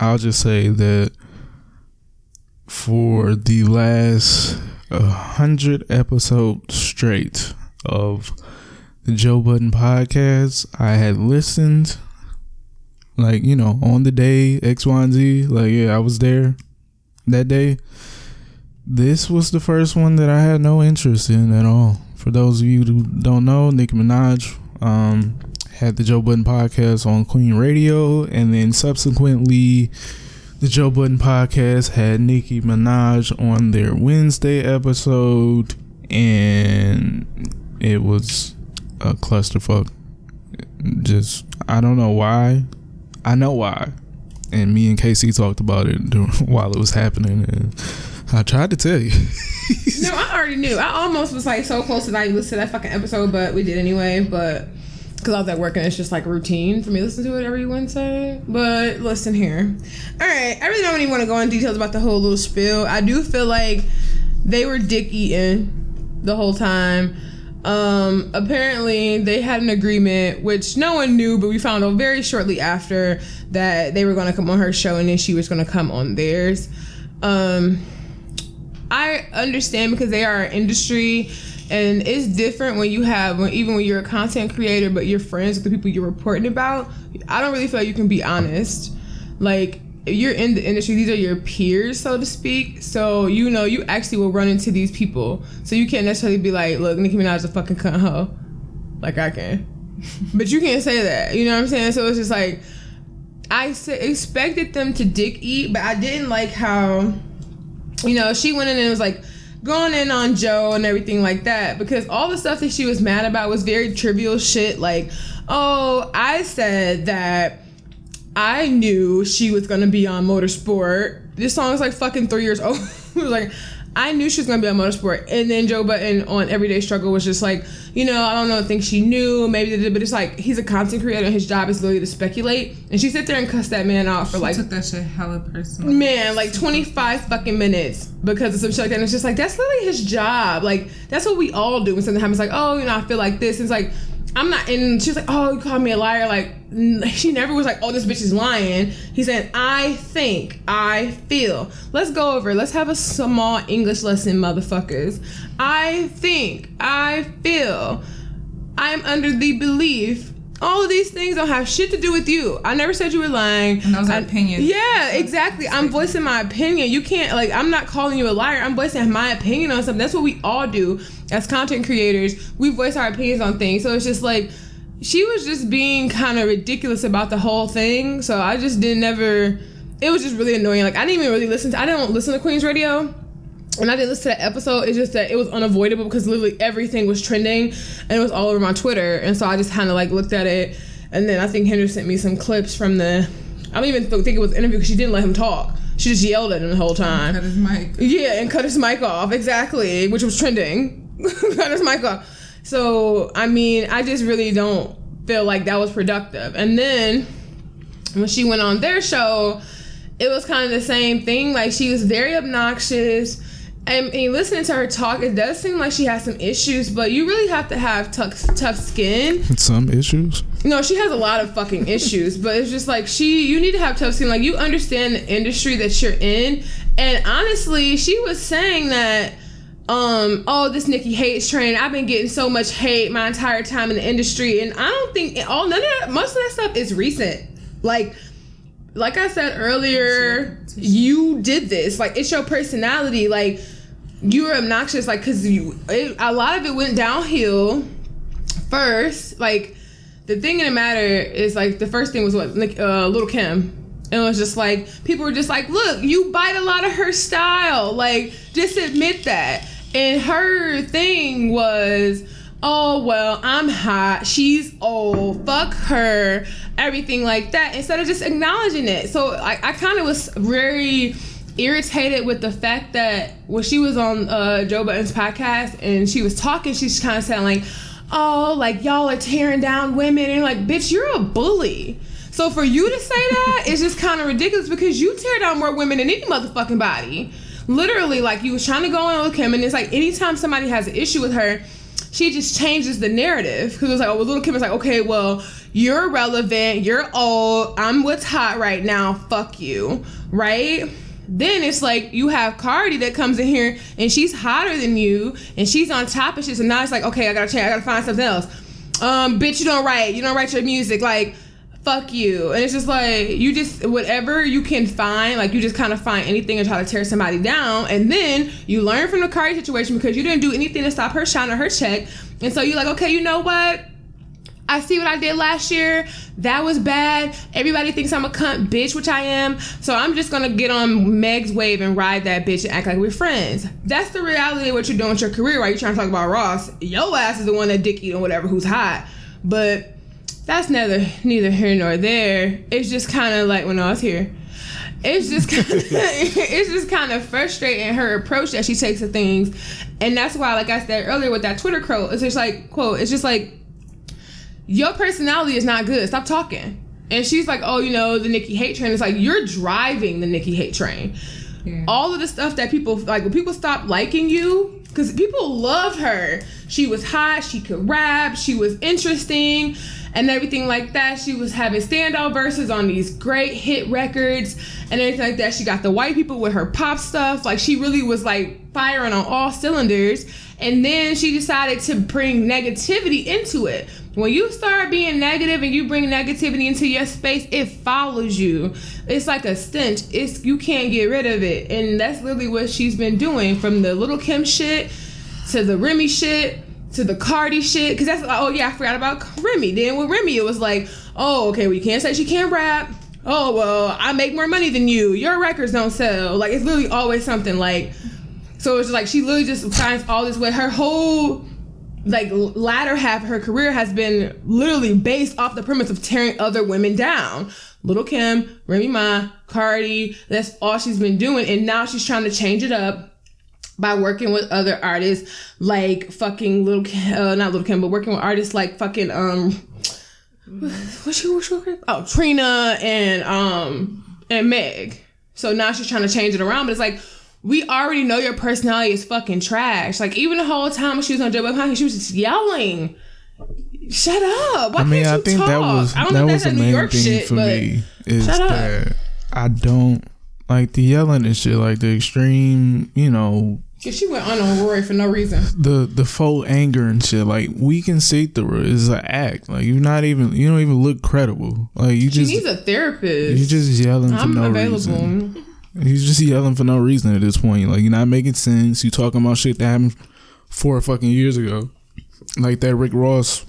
I'll just say that for the last uh, hundred episodes straight of the Joe Budden podcast, I had listened, like you know, on the day X, Y, and Z. Like yeah, I was there that day. This was the first one that I had no interest in at all. For those of you who don't know, Nicki Minaj um, had the Joe Budden podcast on Queen Radio, and then subsequently, the Joe Budden podcast had Nicki Minaj on their Wednesday episode, and it was a clusterfuck. Just I don't know why. I know why, and me and Casey talked about it while it was happening, and I tried to tell you. No, I already knew. I almost was like so close to not even listen to that fucking episode, but we did anyway. But because I was at work and it's just like routine for me to listen to it every Wednesday. But listen here. All right, I really don't even want to go into details about the whole little spill. I do feel like they were dick eating the whole time. Um, apparently they had an agreement, which no one knew, but we found out very shortly after that they were going to come on her show and then she was going to come on theirs. Um, I understand because they are an industry and it's different when you have when even when you're a content creator but you're friends with the people you're reporting about i don't really feel like you can be honest. Like if you're in the industry these are your peers so to speak. So you know you actually will run into these people. So you can't necessarily be like look nicki minaj is a fucking cunt hoe. Like i can. But you can't say that. You know what i'm saying? So it's just like i expected them to dick eat but i didn't like how you know, she went in and was like going in on Joe and everything like that because all the stuff that she was mad about was very trivial shit. Like, oh, I said that I knew she was gonna be on Motorsport. This song is like fucking three years old. like, I knew she was gonna be on Motorsport, and then Joe Budden on Everyday Struggle was just like, you know, I don't know, think she knew, maybe they did, but it's like he's a content creator and his job is literally to speculate. And she sit there and cuss that man out for I like took that shit hella personal. man, like 25 fucking minutes because of some shit like that. And it's just like, that's literally his job. Like, that's what we all do when something happens. Like, oh, you know, I feel like this. And it's like, I'm not, and she was like, oh, you called me a liar. Like, she never was like, oh, this bitch is lying. He said, I think, I feel. Let's go over. Let's have a small English lesson, motherfuckers. I think, I feel. I am under the belief all of these things don't have shit to do with you. I never said you were lying. And those are I- opinions. Yeah, exactly. I'm voicing my opinion. You can't like I'm not calling you a liar. I'm voicing my opinion on something. That's what we all do as content creators. We voice our opinions on things. So it's just like she was just being kind of ridiculous about the whole thing. So I just didn't ever. It was just really annoying. Like I didn't even really listen to. I don't listen to Queen's Radio. And I didn't listen to that episode. It's just that it was unavoidable because literally everything was trending and it was all over my Twitter. And so I just kind of like looked at it. And then I think Henry sent me some clips from the. I don't even think it was an interview because she didn't let him talk. She just yelled at him the whole time. Cut his mic. Yeah, and cut his mic off. Exactly, which was trending. cut his mic off. So, I mean, I just really don't feel like that was productive. And then when she went on their show, it was kind of the same thing. Like, she was very obnoxious. And, and listening to her talk, it does seem like she has some issues, but you really have to have tough, tough skin. Some issues. No, she has a lot of fucking issues, but it's just like she you need to have tough skin. Like you understand the industry that you're in. And honestly, she was saying that um, oh, this Nicki hates train. I've been getting so much hate my entire time in the industry. And I don't think all none of that most of that stuff is recent. Like like I said earlier, you did this. Like it's your personality. Like you were obnoxious. Like because you, it, a lot of it went downhill first. Like the thing in the matter is like the first thing was what like uh, Little Kim. And it was just like people were just like, look, you bite a lot of her style. Like just admit that. And her thing was. Oh well, I'm hot. She's old. Fuck her. Everything like that. Instead of just acknowledging it. So I, I kind of was very irritated with the fact that when she was on uh, Joe Budden's podcast and she was talking, she's kind of saying like, "Oh, like y'all are tearing down women," and like, "Bitch, you're a bully." So for you to say that is just kind of ridiculous because you tear down more women than any motherfucking body. Literally, like you was trying to go in with Kim, and it's like anytime somebody has an issue with her, she just changes the narrative because it was like, oh, well, little Kim is like, okay, well, you're relevant, you're old, I'm what's hot right now, fuck you, right? Then it's like you have Cardi that comes in here and she's hotter than you and she's on top of shit. So now it's like, okay, I gotta change, I gotta find something else. Um, bitch, you don't write, you don't write your music, like fuck you. And it's just like you just whatever you can find, like you just kind of find anything and try to tear somebody down. And then you learn from the Cardi situation because you didn't do anything to stop her shine or her check. And so you're like, okay, you know what? I see what I did last year. That was bad. Everybody thinks I'm a cunt bitch, which I am. So I'm just gonna get on Meg's wave and ride that bitch and act like we're friends. That's the reality of what you're doing with your career. While you're trying to talk about Ross, your ass is the one that dick eat or whatever who's hot. But that's neither neither here nor there. It's just kind of like when I was here. It's just kind of, it's just kind of frustrating her approach that she takes to things, and that's why, like I said earlier with that Twitter quote, it's just like quote, it's just like your personality is not good. Stop talking. And she's like, oh, you know, the Nicki hate train. It's like you're driving the Nicki hate train. Yeah. All of the stuff that people like when people stop liking you, because people loved her. She was hot. She could rap. She was interesting, and everything like that. She was having standout verses on these great hit records and everything like that. She got the white people with her pop stuff. Like she really was like firing on all cylinders. And then she decided to bring negativity into it. When you start being negative and you bring negativity into your space, it follows you. It's like a stench. It's you can't get rid of it. And that's literally what she's been doing from the little Kim shit to the Remy shit to the Cardi shit. Cause that's oh yeah, I forgot about Remy. Then with Remy, it was like, oh okay, well you can't say she can't rap. Oh well, I make more money than you. Your records don't sell. Like it's literally always something like. So it's like she literally just finds all this way. Her whole like latter half of her career has been literally based off the premise of tearing other women down. Little Kim, Remy Ma, Cardi, that's all she's been doing. And now she's trying to change it up by working with other artists like fucking Little Kim, uh, not Little Kim, but working with artists like fucking, um, what's she, what's she, oh, Trina and, um, and Meg. So now she's trying to change it around, but it's like, we already know your personality is fucking trash. Like even the whole time when she was on Joe Budden, she was just yelling. Shut up! Why I mean, can't I you think talk? that was I don't that was that's the New main York thing shit, for me is shut up. that I don't like the yelling and shit, like the extreme, you know, Yeah, she went on on Rory for no reason. the the full anger and shit. Like we can see through it. It's an act. Like you're not even. You don't even look credible. Like you She just. needs a therapist. You're just yelling for I'm no available. reason. He's just yelling for no reason at this point. Like you're not making sense. You talking about shit that happened four fucking years ago. Like that Rick Ross,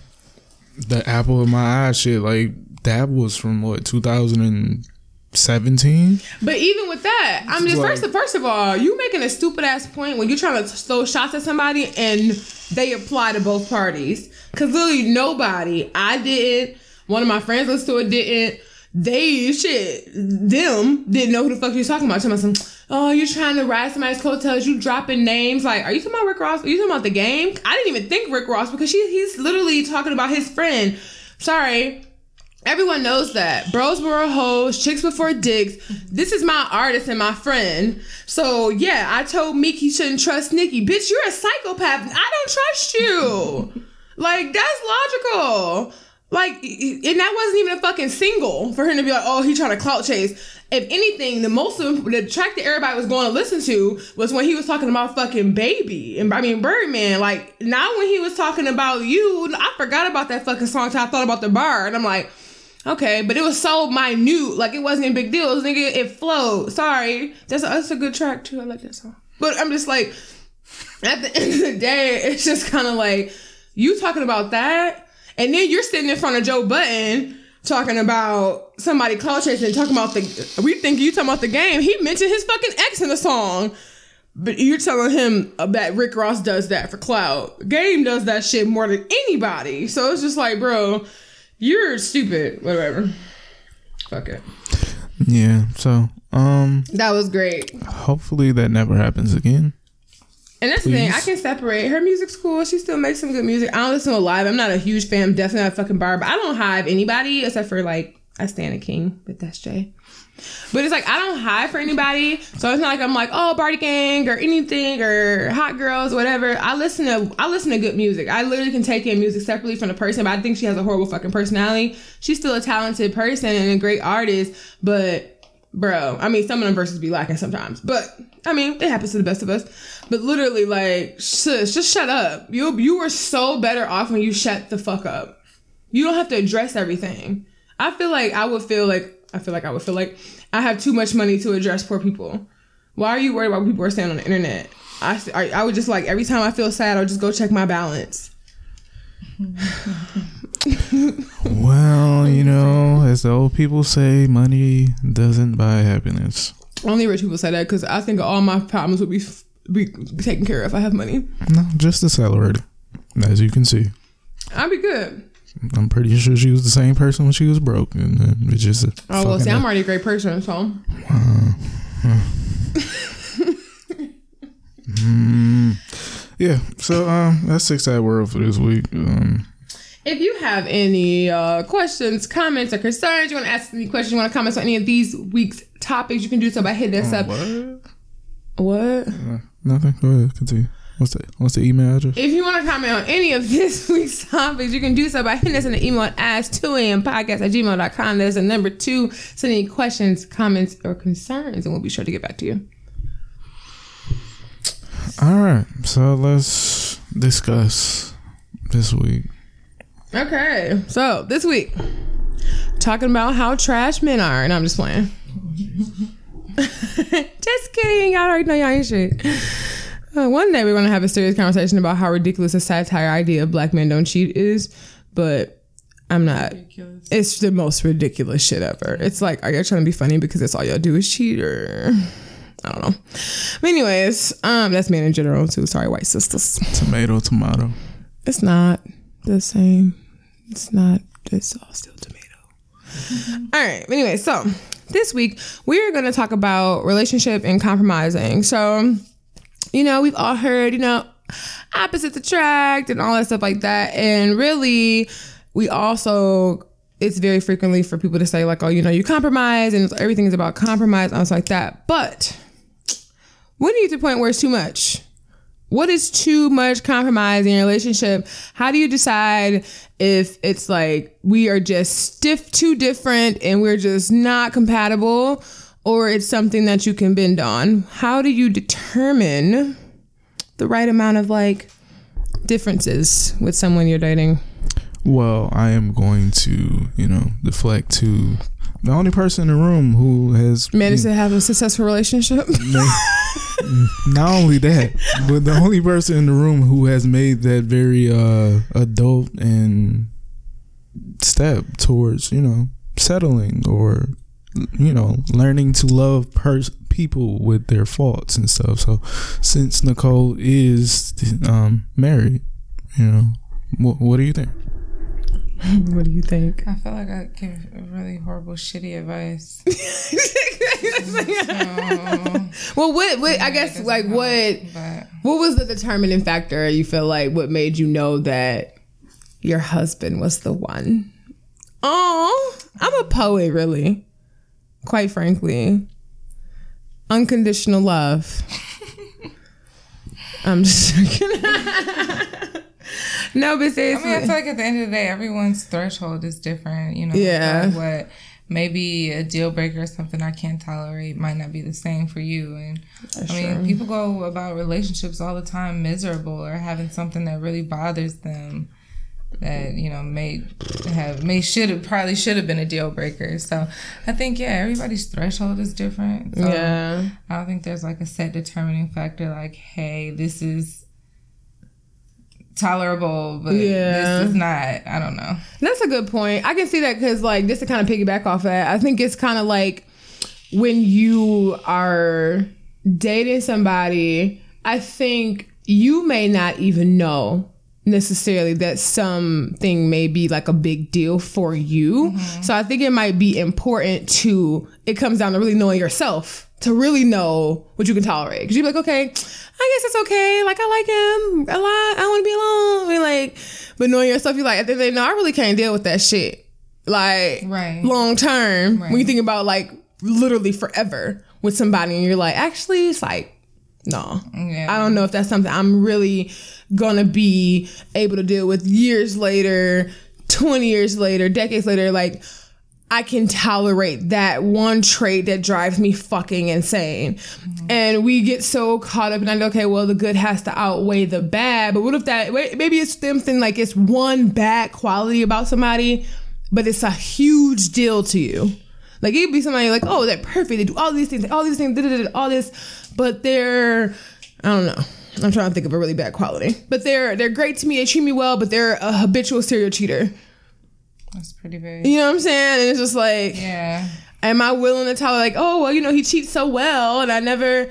the apple of my eye shit. Like that was from what 2017. But even with that, I'm just Like- first. First of all, you making a stupid ass point when you're trying to throw shots at somebody and they apply to both parties. Cause literally nobody, I didn't. One of my friends listened to it didn't. They shit, them didn't know who the fuck you was talking about. Talking about some, oh, you're trying to ride somebody's coattails. You dropping names. Like, are you talking about Rick Ross? Are you talking about the game? I didn't even think Rick Ross because she, he's literally talking about his friend. Sorry, Everyone knows that. Bros were hoes, chicks before dicks. This is my artist and my friend. So yeah, I told Meek he shouldn't trust Nicki. Bitch, you're a psychopath. I don't trust you. like, that's logical. Like, and that wasn't even a fucking single for him to be like, oh, he trying to clout chase. If anything, the most of the track that everybody was going to listen to was when he was talking about fucking baby and I mean Birdman. Like now when he was talking about you, I forgot about that fucking song till I thought about the bar, and I'm like, Okay, but it was so minute, like it wasn't a big deal. It was nigga, it flowed. Sorry, that's a, that's a good track too. I like that song. But I'm just like, at the end of the day, it's just kind of like you talking about that, and then you're sitting in front of Joe Budden talking about somebody cloud chasing, talking about the. We think you talking about the game. He mentioned his fucking ex in the song. But you're telling him that Rick Ross does that for clout. Game does that shit more than anybody. So it's just like, bro, you're stupid. Whatever. Fuck it. Yeah. So um, That was great. hopefully that never happens again. And that's the thing. I can separate. Her music's cool. She still makes some good music. I don't listen to live. I'm not a huge fan. I'm definitely not a fucking bar. But I don't hive anybody except for like I stand a king, but that's Jay. But it's like I don't hide for anybody, so it's not like I'm like oh Barty Gang or anything or Hot Girls whatever. I listen to I listen to good music. I literally can take in music separately from the person, but I think she has a horrible fucking personality. She's still a talented person and a great artist, but bro, I mean some of them verses be lacking sometimes, but I mean it happens to the best of us. But literally like sis, just shut up. You you were so better off when you shut the fuck up. You don't have to address everything. I feel like I would feel like I feel like I would feel like I have too much money to address poor people. Why are you worried about what people are saying on the internet? I, I, I would just like every time I feel sad, I'll just go check my balance. Well, you know, as the old people say, money doesn't buy happiness. Only rich people say that because I think all my problems would be be taken care of if I have money. No, just the salary, As you can see, I'd be good. I'm pretty sure she was the same person when she was broke, and uh, it's just. A Oh well, see, I'm already a great person, so yeah. So um, that's six side world for this week. Um, If you have any uh, questions, comments, or concerns, you want to ask any questions, you want to comment on any of these week's topics, you can do so by hitting us up. what? What? Nothing. Go ahead. Continue. What's the What's the email address? If you want to comment on any of this week's topics, you can do so by hitting us in the email at ask2ampodcast at gmail.com. There's a number two. Send any questions, comments, or concerns, and we'll be sure to get back to you. All right. So let's discuss this week. Okay, so this week, talking about how trash men are, and I'm just playing. Just kidding. Y'all already know y'all ain't shit. Uh, one day we're gonna have a serious conversation about how ridiculous a satire idea of black men don't cheat is, but I'm not. Ridiculous. It's the most ridiculous shit ever. It's like, are y'all trying to be funny because that's all y'all do is cheat, or I don't know. But anyways, um, that's men in general too. Sorry, white sisters. Tomato, tomato. It's not the same. It's not. It's all still tomato. All right. Anyway, so this week we are going to talk about relationship and compromising. So, you know, we've all heard, you know, opposites attract and all that stuff like that. And really, we also it's very frequently for people to say like, oh, you know, you compromise and everything is about compromise and stuff like that. But you get to the point where it's too much? What is too much compromise in your relationship? How do you decide if it's like we are just stiff, too different, and we're just not compatible, or it's something that you can bend on? How do you determine the right amount of like differences with someone you're dating? Well, I am going to, you know, deflect to the only person in the room who has Managed to have a successful relationship. not only that, but the only person in the room who has made that very uh adult and step towards, you know, settling or you know, learning to love pers- people with their faults and stuff. So, since Nicole is um married, you know, what, what do you think? what do you think? I feel like I give really horrible, shitty advice. well, what, what I guess like doesn't what but what was the determining factor you feel like what made you know that your husband was the one? Oh, I'm a poet, really. Quite frankly, unconditional love. I'm just joking. No, but I mean, I feel like at the end of the day, everyone's threshold is different. You know, Yeah. like what maybe a deal breaker or something I can't tolerate might not be the same for you. And I mean, true. people go about relationships all the time miserable or having something that really bothers them that you know may have may should have probably should have been a deal breaker. So I think yeah, everybody's threshold is different. So yeah. I don't think there's like a set determining factor like, hey, this is tolerable, but Yeah. this is not. I don't know. That's a good point. I can see that because, like, just to kind of piggyback off that, I think it's kind of like when you are dating somebody, I think you may not even know necessarily that something may be like a big deal for you. Mm-hmm. So I think it might be important to, it comes down to really knowing yourself to really know what you can tolerate. Cause you're like, okay, I guess it's okay. Like I like him a lot. I want to be alone. I mean, like, but knowing yourself, you're like, at the end of the day, no, I really can't deal with that shit. Like, Right. long term, when you think about like literally forever with somebody, and you're like, actually, it's like, no, Yeah. I don't know if that's something I'm really gonna be able to deal with years later, 20 years later, decades later. Like, I can tolerate that one trait that drives me fucking insane. And we get so caught up in, like, okay, well, the good has to outweigh the bad. But what if that, maybe it's something like it's one bad quality about somebody, but it's a huge deal to you. Like, it'd be somebody like, oh, they're perfect. They do all these things, all these things, all this, but they're, I don't know. I'm trying to think of a really bad quality. But they're they're great to me. They treat me well, but they're a habitual serial cheater. That's pretty big. You know what I'm saying? And it's just like, Yeah. am I willing to tell like, oh well, you know, he cheats so well, and I never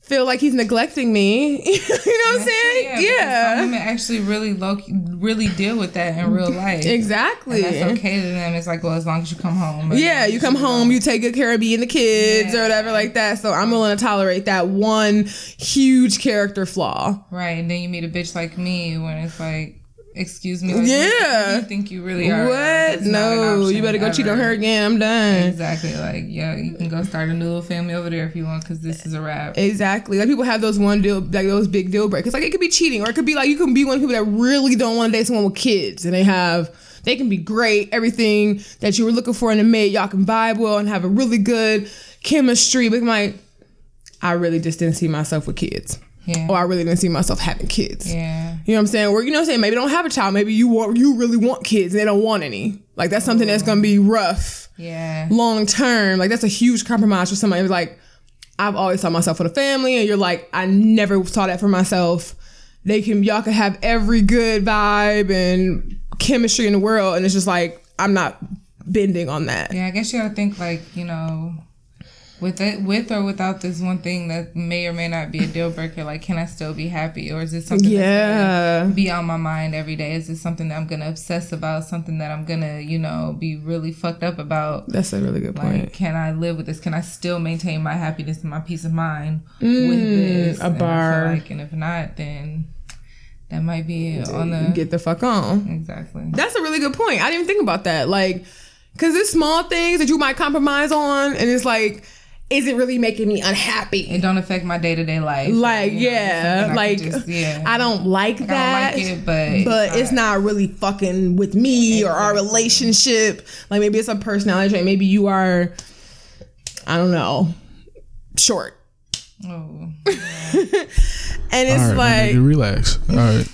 feel like he's neglecting me. you know what I'm saying? Some Yeah, women actually really low, really deal with that in real life. exactly. And that's okay to them. It's like, well, as long as you come home. Yeah, you come home, you take good care of me and the kids or whatever like that. So I'm willing to tolerate that one huge character flaw. Right, and then you meet a bitch like me when it's like, excuse me, like, Yeah. you think you really are? Uh, what? Not an No, you better go cheat on her again. I'm done. Exactly. Like, yeah, you can go start a new little family over there if you want, because this is a wrap. Exactly. Like people have those one deal, like those big deal breakers. Like it could be cheating, or it could be like you can be one of people that really don't want to date someone with kids, and they have, they can be great, everything that you were looking for in a mate. Y'all can vibe well and have a really good chemistry. But like, I really just didn't see myself with kids, Yeah. or I really didn't see myself having kids. yeah. You know what I'm saying? Or you know what I'm saying? Maybe don't have a child. Maybe you want, you really want kids, and they don't want any. Like that's something that's gonna be rough Yeah. long term, like that's a huge compromise for somebody. Like I've always saw myself with a family, and you're like, I never saw that for myself. They can y'all can have every good vibe and chemistry in the world, and it's just like I'm not bending on that. Yeah, I guess you gotta think like, you know, with it with or without this one thing that may or may not be a deal breaker, like can I still be happy? Or is this something that's Yeah. gonna be on my mind every day? Is this something that I'm gonna obsess about, something that I'm gonna, you know, be really fucked up about? That's a really good Like, point. can I live with this? Can I still maintain my happiness and my peace of mind with this? Mm, a And bar. like, and if not, then that might be on the Get the fuck on. exactly. That's a really good point. I didn't even think about that. Like, cause it's small things that you might compromise on, and it's like, is it really making me unhappy? It don't affect my day to day life. like You know, yeah something I like just- yeah. i don't like I that don't like it, but but it's not really fucking with me or our relationship like maybe it's a personality trait maybe you are i don't know short Oh, And it's All right, like, nigga, relax. All right,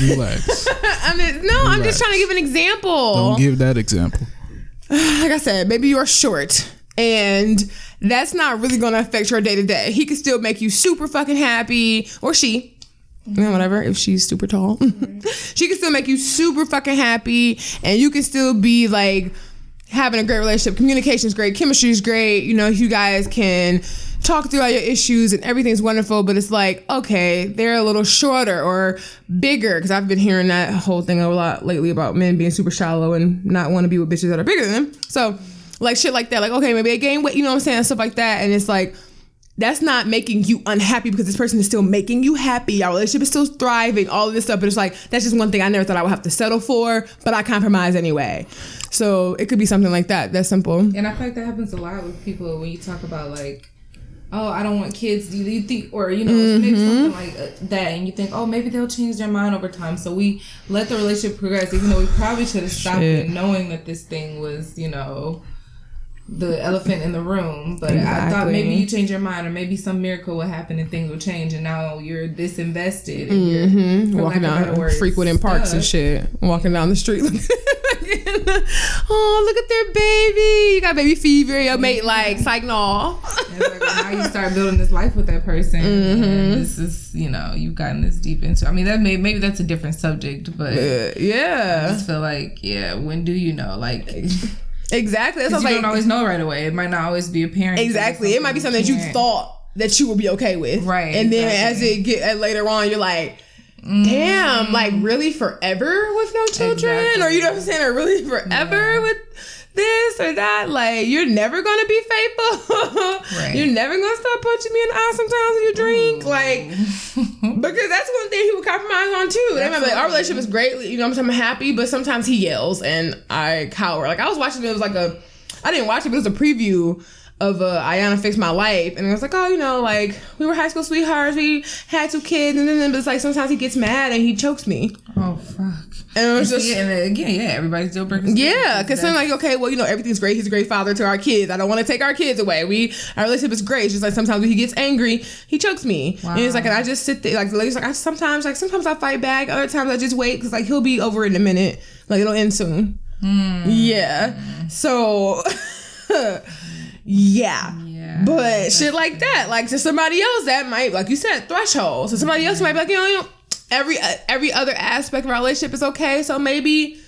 relax. I mean, no, I'm just trying to give an example. Don't give that example. like I said, maybe you're short and that's not really gonna affect your day to day. He could still make you super fucking happy, or she, mm-hmm. you know, whatever, if she's super tall. Mm-hmm. she can still make you super fucking happy and you can still be like having a great relationship. Communication is great, chemistry is great, you know, you guys can talk through all your issues and everything's wonderful, but it's like, okay, they're a little shorter or bigger, because I've been hearing that whole thing a lot lately about men being super shallow and not want to be with bitches that are bigger than them. So, like shit like that, like, okay, maybe they gain weight, you know what I'm saying? Stuff like that. And it's like, that's not making you unhappy because this person is still making you happy. Our relationship is still thriving, all of this stuff. But it's like, that's just one thing I never thought I would have to settle for, but I compromise anyway. So it could be something like that. That's simple. And I feel like that happens a lot with people when you talk about like, oh, I don't want kids. Do you think, or you know, maybe something like uh, that, and you think, oh, maybe they'll change their mind over time. So we let the relationship progress, even though we probably should have stopped it, knowing that this thing was, you know. The elephant in the room, but I thought maybe you change your mind, or maybe some miracle will happen and things will change, and now you're disinvested. And you're, Mm-hmm. Walking of better down, frequenting parks and shit. Walking down the street. oh, look at their baby. You got baby fever. Your mate like, psych, no. It's like, well, now you start building this life with that person, Mm-hmm. this is, you know, you've gotten this deep into. I mean, that may maybe that's a different subject, but Uh, yeah, I just feel like, yeah, when do you know? Like, exactly. That's you what don't like. always know right away. It might not always be apparent. Exactly. It might be something that you thought that you would be okay with. Right, And then exactly. as it get uh, later on, you're like, damn, like really forever with no children? Exactly. Or you know what I'm saying? Or really forever Yeah. with this or that? Like you're never gonna be faithful. Right. You're never gonna stop punching me in the eye sometimes when you drink. Like because that's one thing he would compromise on too. They might be like, our relationship is great, you know, I'm happy, but sometimes he yells and I cower. Like I was watching it, it was like a I didn't watch it, but it was a preview of uh Iyanla Fix My Life. And it was like, oh, you know, like we were high school sweethearts, we had two kids, and then but it's like sometimes he gets mad and he chokes me. Oh fuck. And it was just and again, yeah, everybody's still breaking. yeah, because I'm like, okay, well, you know, everything's great. He's a great father to our kids. I don't want to take our kids away. We our relationship is great. It's just like sometimes when he gets angry, he chokes me, and it's like, and I just sit there. Like the lady's like, I sometimes like sometimes I fight back. Other times I just wait because like he'll be over in a minute. Like it'll end soon. Yeah. So. yeah. Yeah. But shit like that, like to somebody else, that might, like you said, threshold. So somebody else might be like, you know, you know every uh, every other aspect of our relationship is okay. So maybe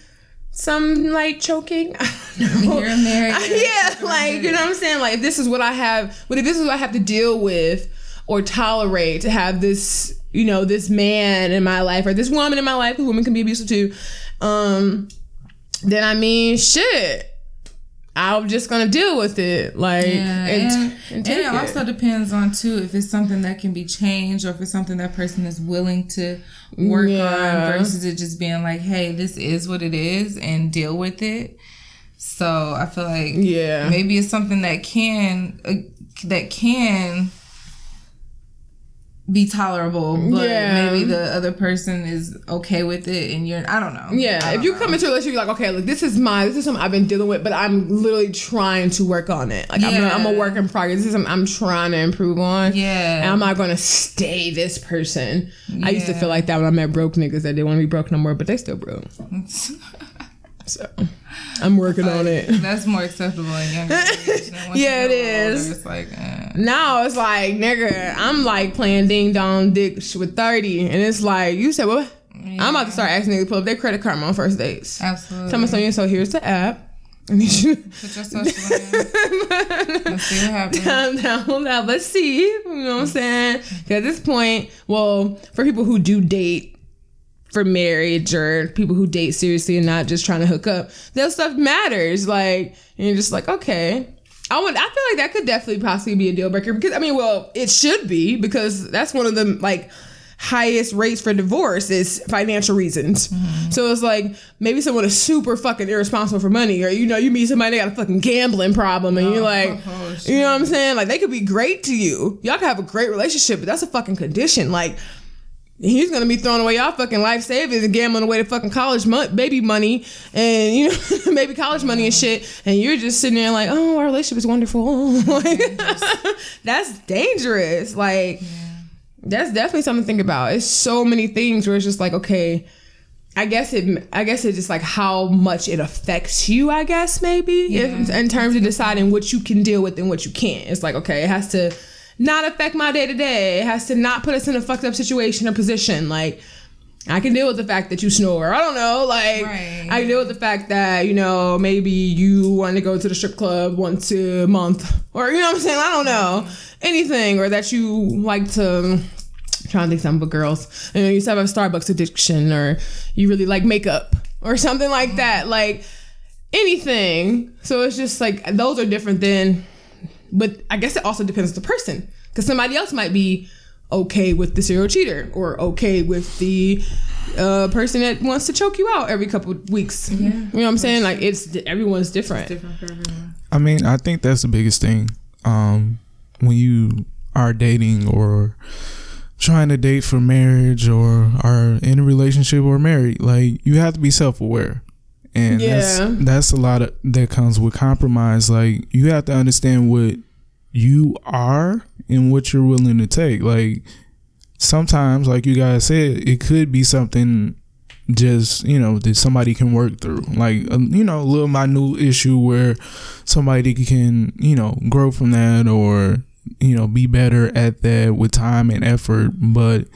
some like choking. I don't. Here and there, yeah. yeah, like you know what I'm saying. Like if this is what I have, but if this is what I have to deal with or tolerate to have this, you know, this man in my life or this woman in my life, who women can be abusive to, um, then I mean, shit. I'm just gonna deal with it, like, Yeah, and, and, and and take it also depends on too if it's something that can be changed or if it's something that person is willing to work Yeah. on versus it just being like, hey, this is what it is and deal with it. So I feel like Yeah. maybe it's something that can uh, that can be tolerable, but Yeah. maybe the other person is okay with it, and you're I don't know. Yeah, if don't you know. come into a relationship, you're like, okay, look, this is my, this is something I've been dealing with, but I'm literally trying to work on it. Like, I'm, a, I'm a work in progress. This is something I'm trying to improve on. Yeah. And I'm not going to stay this person. I used to feel like that when I met broke niggas that didn't want to be broke no more, but they still broke. So I'm working on it. That's more acceptable in younger age. than once Yeah, you it older. It's like, eh. Now it's like, nigga, I'm like playing ding dong dick with 30. And it's like, you said, what? I'm about to start asking niggas to pull up their credit card on first dates. absolutely. Tell me something. So here's the app. And you Put your social in. Let's see what happens. down, down, down. Let's see. You know what I'm saying? 'Cause at this point, well, for people who do date for marriage or people who date seriously and not just trying to hook up, that stuff matters. Like, and you're just like, okay. I want. I feel like that could definitely possibly be a deal breaker because I mean, well, it should be because that's one of the like highest rates for divorce is financial reasons. Mm-hmm. So it's like maybe someone is super fucking irresponsible for money, or you know, you meet somebody that got a fucking gambling problem, and you're oh, like, oh, you know what I'm saying? Like they could be great to you. Y'all could have a great relationship, but that's a fucking condition. Like he's gonna be throwing away y'all fucking life savings and gambling away the fucking college mon- baby money and you know baby college money and shit, and you're just sitting there like, oh, our relationship is wonderful. Like, that's dangerous. Like. that's definitely something to think about. It's so many things where it's just like, okay, I guess it. I guess it's just like how much it affects you. I guess maybe if, in terms of deciding what you can deal with and what you can't. It's like okay, it has to not affect my day to day. It has to not put us in a fucked up situation or position. Like I can deal with the fact that you snore. I don't know. Like Right. I can deal with the fact that you know maybe you want to go to the strip club once a month, or you know what I'm saying. I don't know anything, or that you like to. trying to think something, but girls, you know, you have a Starbucks addiction, or you really like makeup, or something like that. Like anything. So it's just like those are different than. But I guess it also depends on the person, because somebody else might be okay with the serial cheater or okay with the uh, person that wants to choke you out every couple of weeks. you know what I'm saying? Like it's everyone's different. Different for everyone. I mean, I think that's the biggest thing. Um, when you are dating or trying to date for marriage or are in a relationship or married, like you have to be self aware. And Yeah. that's that's a lot of that comes with compromise. Like you have to understand what you are and what you're willing to take. Like sometimes, like you guys said, it could be something just you know that somebody can work through. Like a, you know a little minute issue where somebody can you know grow from that or you know be better at that with time and effort. But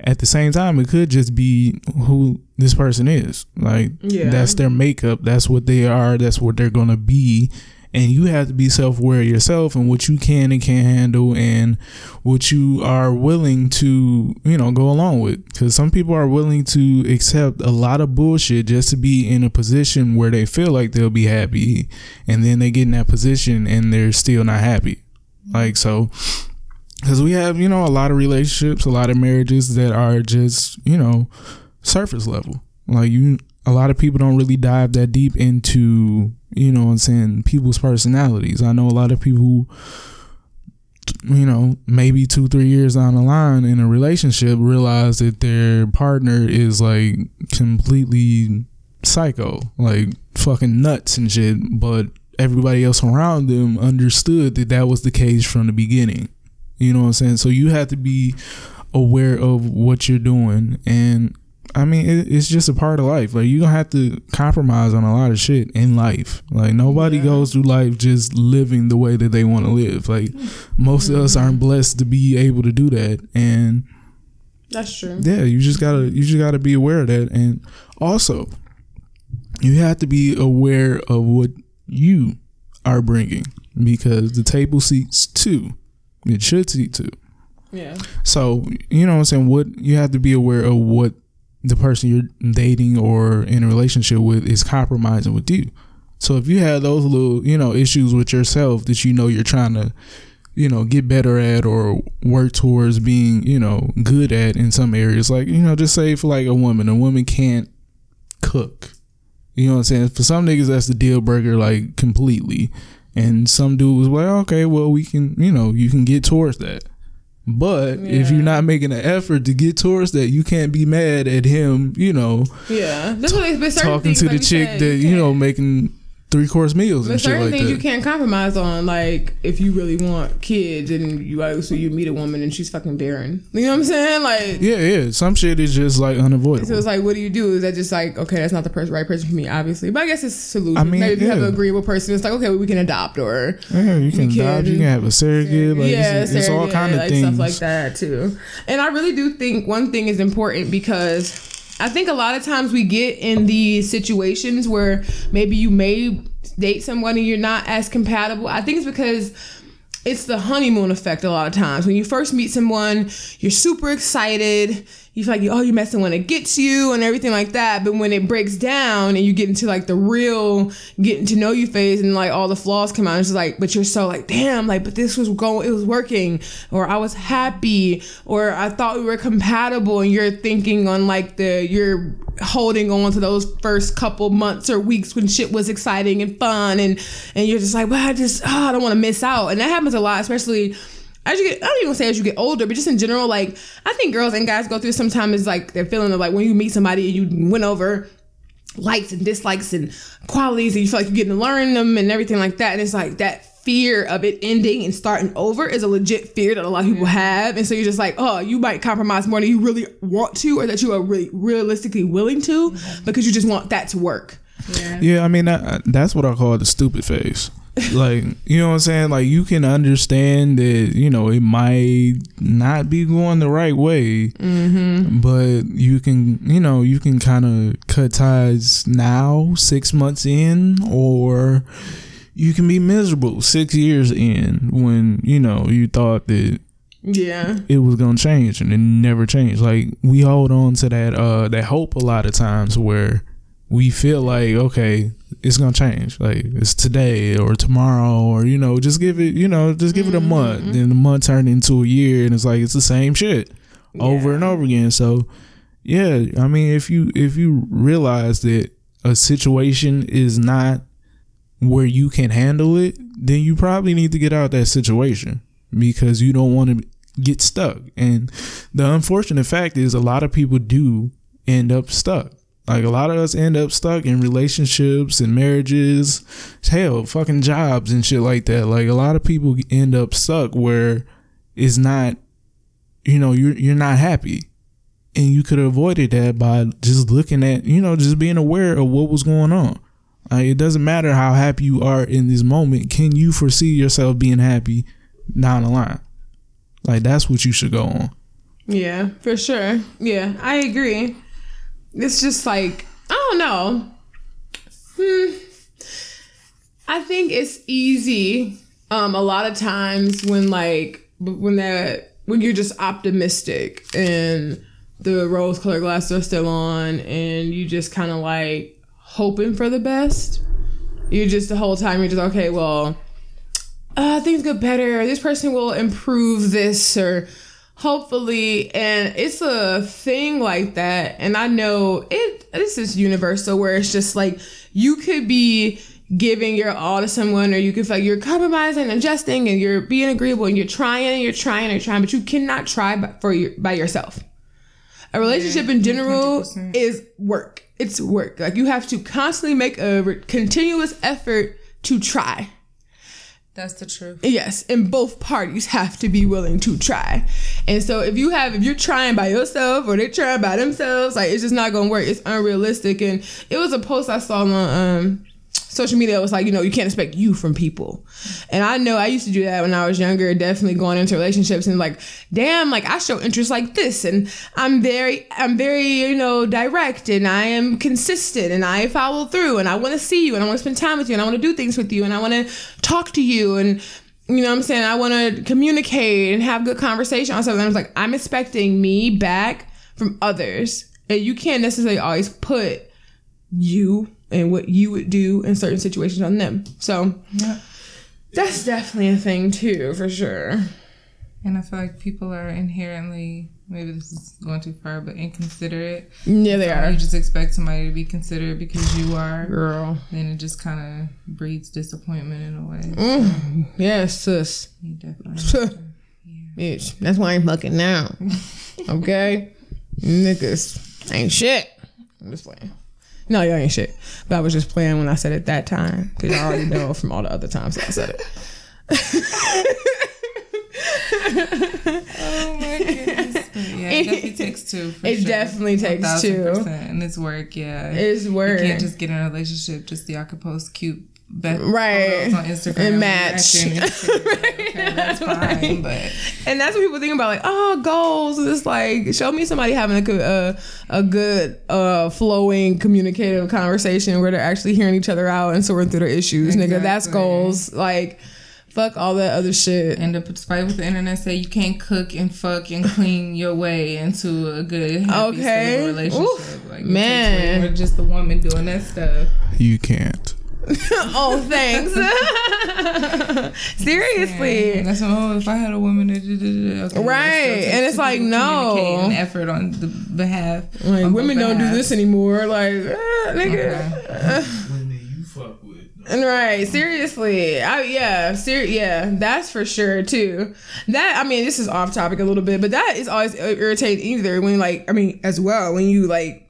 at the same time it could just be who this person is. Like Yeah. that's their makeup. That's what they are. That's what they're gonna be and you have to be self-aware yourself and what you can and can't handle and what you are willing to you know go along with. Because some people are willing to accept a lot of bullshit just to be in a position where they feel like they'll be happy and then they get in that position and they're still not happy. Like so because we have you know a lot of relationships a lot of marriages that are just you know surface level. Like you a lot of people don't really dive that deep into you know what i'm saying people's personalities. I know a lot of people who you know maybe two three years down the line in a relationship realize that their partner is like completely psycho like fucking nuts and shit but everybody else around them understood that that was the case from the beginning. You know what i'm saying? So you have to be aware of what you're doing and I mean, it, it's just a part of life. Like you don't have to compromise on a lot of shit in life. Like nobody goes through life just living the way that they want to live. Like most of us mm-hmm. aren't blessed to be able to do that. And That's true. yeah, you just gotta you just gotta be aware of that. And also, you have to be aware of what you are bringing because the table seats two. It should seat two. Yeah. So you know what I'm saying. What you have to be aware of what the person you're dating or in a relationship with is compromising with you. So if you have those little you know issues with yourself that you know you're trying to you know get better at or work towards being you know good at in some areas, like you know just say for like a woman, a woman can't cook. You know what I'm saying? For some niggas, that's the deal breaker, like completely. And some dude was like, okay, well, we can, you know, you can get towards that. But if you're not making an effort to get towards that, you can't be mad at him, you know, Yeah. That's what been certain talking things, to like the chick said, that, you know, making three course meals and There's shit certain things you can't compromise on, like if you really want kids and you also you meet a woman and she's fucking barren. You know what I'm saying? Like yeah, yeah. Some shit is just like unavoidable. so it's like what do you do? Is that just like okay, that's not the person right person for me, obviously. But I guess it's a solution. I mean, Maybe if you have yeah. an agreeable person, it's like okay, we can adopt or yeah, you can can- adopt, you can have a surrogate, like yeah, it's, it's all kind of like things. stuff like that too. And I really do think one thing is important because I think a lot of times we get in these situations where maybe you may date someone and you're not as compatible. I think it's because it's the honeymoon effect a lot of times. When you first meet someone, you're super excited. You feel like, oh, you met someone that gets you and everything like that. But when it breaks down and you get into like the real getting to know you phase and like all the flaws come out, it's like, but you're so like, damn, like, but this was going, it was working, or I was happy, or I thought we were compatible, and you're thinking on like the, you're holding on to those first couple months or weeks when shit was exciting and fun, and and you're just like, well, I just, oh, I don't want to miss out, and that happens a lot, especially as you get, I don't even say as you get older, but just in general, like I think girls and guys go through sometimes is like they're feeling of like when you meet somebody and you went over likes and dislikes and qualities and you feel like you're getting to learn them and everything like that, and it's like that fear of it ending and starting over is a legit fear that a lot of people have. And so you're just like, oh, you might compromise more than you really want to or that you are really realistically willing to because you just want that to work. Yeah. Yeah, I mean that, that's what I call the stupid face. Like you know what I'm saying? Like you can understand that you know it might not be going the right way, but you can you know you can kind of cut ties now, six months in, or you can be miserable six years in when you know you thought that Yeah. it was gonna change and it never changed. Like we hold on to that uh that hope a lot of times where we feel like okay it's gonna change. Like it's today or tomorrow or you know just give it you know just give it a month. Mm-hmm. Then the month turned into a year and it's like it's the same shit over and over again. So yeah i mean if you if you realize that a situation is not where you can handle it then you probably need to get out of that situation because you don't want to get stuck. And the unfortunate fact is a lot of people do end up stuck like a lot of us end up stuck in relationships and marriages, hell, fucking jobs and shit like that. Like a lot of people end up stuck where it's not, you know, you're you're not happy, and you could have avoided that by just looking at, you know, just being aware of what was going on. Like it doesn't matter how happy you are in this moment. Can you foresee yourself being happy down the line? Like that's what you should go on. Yeah, for sure. Yeah, I agree. It's just like I don't know. Hmm. I think it's easy. Um, a lot of times when like when that when you're just optimistic and the rose colored glasses are still on and you just kind of like hoping for the best. You just the whole time you're just okay. Well, uh, things get better. This person will improve this or hopefully and it's a thing like that and i know it this is universal where it's just like you could be giving your all to someone or you could feel like you're compromising and adjusting and you're being agreeable and you're trying and you're trying and you're trying but you cannot try by, for your, by yourself. A relationship in general 100%. is work. It's work. Like you have to constantly make a re- continuous effort to try That's the truth. Yes, and both parties have to be willing to try. And so if you have if you're trying by yourself or they're trying by themselves, like it's just not gonna work. It's unrealistic. And it was a post I saw on um social media was like, you know, you can't expect you from people. And I know I used to do that when I was younger, definitely going into relationships and like, damn, like I show interest like this and I'm very I'm very, you know, direct and I am consistent and I follow through and I wanna see you and I wanna spend time with you and I wanna do things with you and I wanna talk to you and you know what I'm saying? I want to communicate and have good conversation on something. I was like, I'm expecting me back from others. And you can't necessarily always put you and what you would do in certain situations on them. So Yeah. that's definitely a thing too, for sure. And I feel like people are inherently, maybe this is going too far, but inconsiderate. Yeah, they So are. You just expect somebody to be considerate because you are. Girl. Then it just kind of breeds disappointment in a way. Mm. Yes, sis. You definitely. Bitch, that's why I'm fucking now. Okay? Niggas ain't shit. I'm just playing. No, y'all ain't shit. But I was just playing when I said it that time. Because I already know from all the other times that I said it. Oh my goodness. But yeah, it definitely takes two. For It sure. definitely takes two. And it's work, yeah. It's work. You can't just get in a relationship just so y'all can post cute be- Right. on Instagram And with match. and shit. okay, that's fine, but And that's what people think about, like, oh, goals. It's like, show me somebody having a good, uh, a good, uh, flowing, communicative conversation where they're actually hearing each other out and sorting through their issues, nigga. That's goals. Like, fuck all that other shit. And despite what the internet say, you can't cook and fuck and clean your way into a good, happy, Okay. relationship. Oof. like, Man. takes way more just the woman doing that stuff. You can't. oh, thanks. Seriously. And that's what, oh, if I had a woman that did it, okay, Right. that still And it's like, people no. communicating effort on the behalf. Like, on women don't do this anymore. Like, ah, nigga. Okay. Women you fuck with. And Right, seriously. I yeah, ser- yeah, that's for sure too. That I mean, this is off topic a little bit, but that is always irritating either when like I mean as well when you like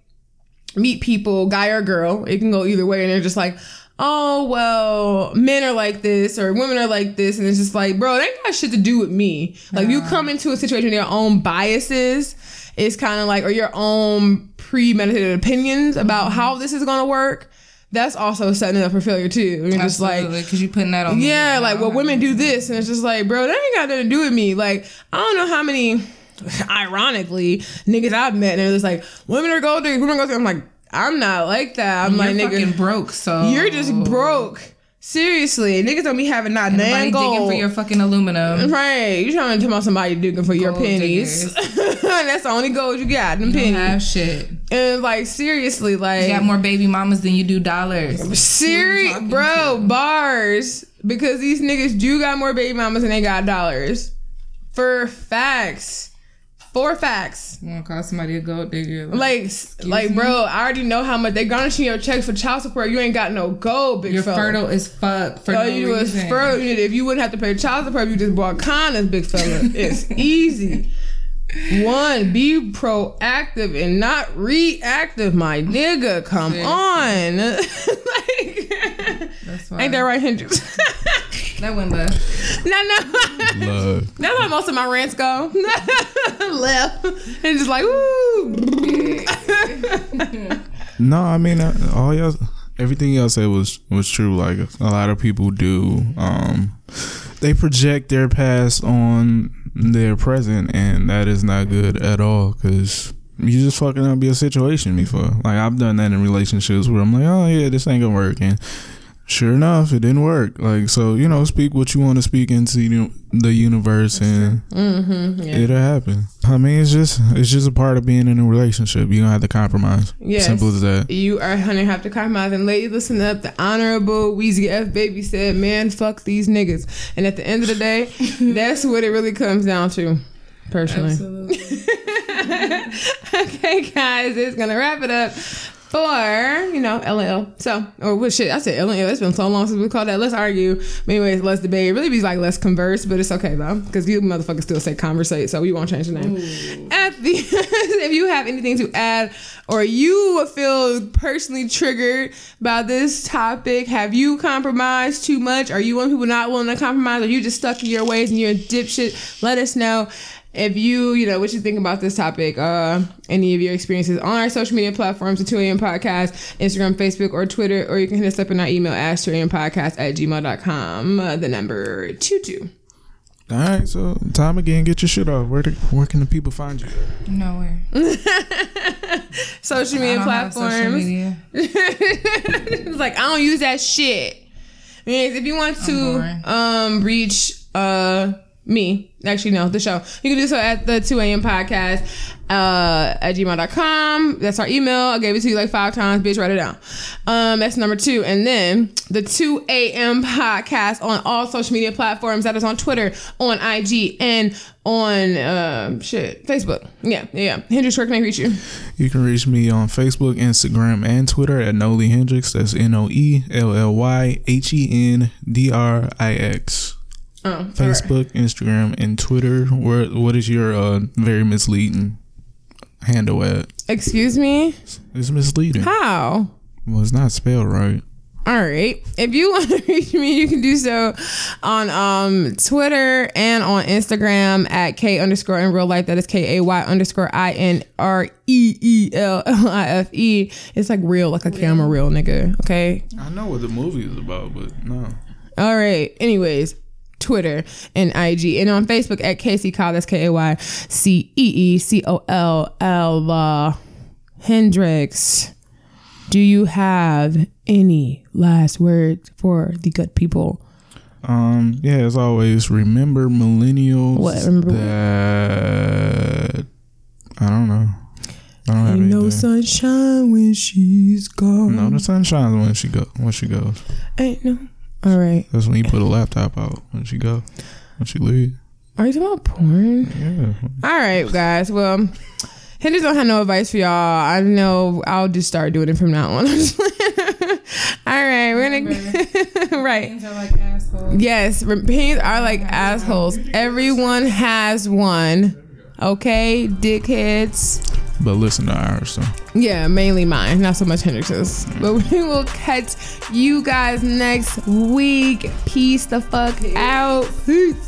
meet people, guy or girl, it can go either way, and they're just like, oh well, men are like this or women are like this, and it's just like, bro, they ain't got shit to do with me. Like you come into a situation with your own biases. It's kind of like or your own premeditated opinions about mm-hmm. how this is gonna work. That's also setting it up for failure too. You're just like, because you putting that on. yeah, I like well, women do this, and it's just like, bro, that ain't got nothing to do with me. Like, I don't know how many, ironically, niggas I've met, and it's like, women are gold diggers, women are gold diggers. I'm like, I'm not like that. I'm You're like, fucking nigga, broke, so you're just broke. Seriously, niggas don't be having not Nobody nan digging for your fucking aluminum. Right, you trying to tell about somebody digging for your pennies? That's the only gold you got, them You don't pennies. have shit. And like seriously, like You got more baby mamas than you do dollars. Serious, bro, to? bars. Because these niggas do got more baby mamas than they got dollars. For facts. For facts. You want to call somebody a gold digger? Like, like, bro, I already know how much they garnishing your checks for child support. You ain't got no gold, big you're fella. fertile as fuck for All no you reason. fertile. If you wouldn't have to pay child support, if you just bought condoms, big fella. It's easy. One, be proactive and not reactive, my nigga. Come on. like, That's why. ain't that right, Hendrix? That went left. no, no. Love. That's how most of my rants go. Left. And just like, ooh. No, I mean uh, all y'all, everything y'all said was was true. Like a lot of people do, um, they project their past on their present, and that is not good at all. Cause you just fucking up your situation before. Like I've done that in relationships where I'm like, oh yeah, this ain't gonna work, and sure enough, it didn't work. Like so, you know, speak what you want to speak into the universe, and Mm-hmm. Yeah. it'll happen. I mean, it's just it's just a part of being in a relationship. You don't have to compromise. Yes. Simple as that. You are gonna have to compromise. And lady, listen up. The honorable Weezy F baby said, "Man, fuck these niggas." And at the end of the day, that's what it really comes down to, personally. Absolutely. okay, guys, it's gonna wrap it up for you know LL. So or what shit? I said LL. It's been so long since we called that. Let's argue. But anyways, let's debate. It really be like let's converse, but it's okay though because you motherfuckers still say conversate, so we won't change the name. At the if you have anything to add or you feel personally triggered by this topic, have you compromised too much? Are you one people not willing to compromise? Are you just stuck in your ways and you're a dipshit? Let us know if you, you know, what you think about this topic, uh, any of your experiences on our social media platforms, the 2 a.m. podcast, Instagram, Facebook, or Twitter, or you can hit us up in our email, ask 2 a.m. podcast at gmail.com, uh, the number 22. All right, so time again, get your shit off. Where the, where can the people find you? Nowhere. Social I media don't have platforms. social media. it's like I don't use that shit. Means if you want to um reach uh me, actually no, the show, you can do so at the 2 a.m. podcast uh at gmail.com. That's our email. I gave it to you like five times, bitch, write it down. Um that's number two. And then the 2 a.m. podcast on all social media platforms. That is on Twitter, on IG, and on um shit, Facebook. Yeah, yeah. Hendrix, where can I reach you? You can reach me on Facebook, Instagram, and Twitter at Noly Hendrix. That's N O L L Y H N D R I X. Oh, all right. Facebook, Instagram, and Twitter. Where what is your uh, very misleading handle at? Excuse me? It's misleading. How? Well, it's not spelled right. All right. If you want to reach me, you can do so on um, Twitter and on Instagram at K underscore in real life. That is K A Y underscore I N R E E L L I F E. It's like real, like a camera real nigga. Okay. I know what the movie is about, but no. All right. Anyways, Twitter and IG and on Facebook at KC Call. That's K A Y C E E C O L L. Hendrix. Do you have any last words for the good people? Um, yeah, as always, remember millennials. What? Remember that I don't know. I don't Ain't no sunshine when she's gone. No, the sun shines when she go when she goes. Ain't no. All right. That's when you put a laptop out when she go when she leave. Are you talking about porn? Yeah. All right, guys. Well, Hendrix don't have no advice for y'all. I know I'll just start doing it from now on. All right, we're gonna right. Things are like assholes. Yes, opinions are like assholes. Everyone has one. Okay, dickheads. But listen to ours, though. Yeah, mainly mine, not so much Hendrix's. But we will catch you guys next week. Peace the fuck out. Peace.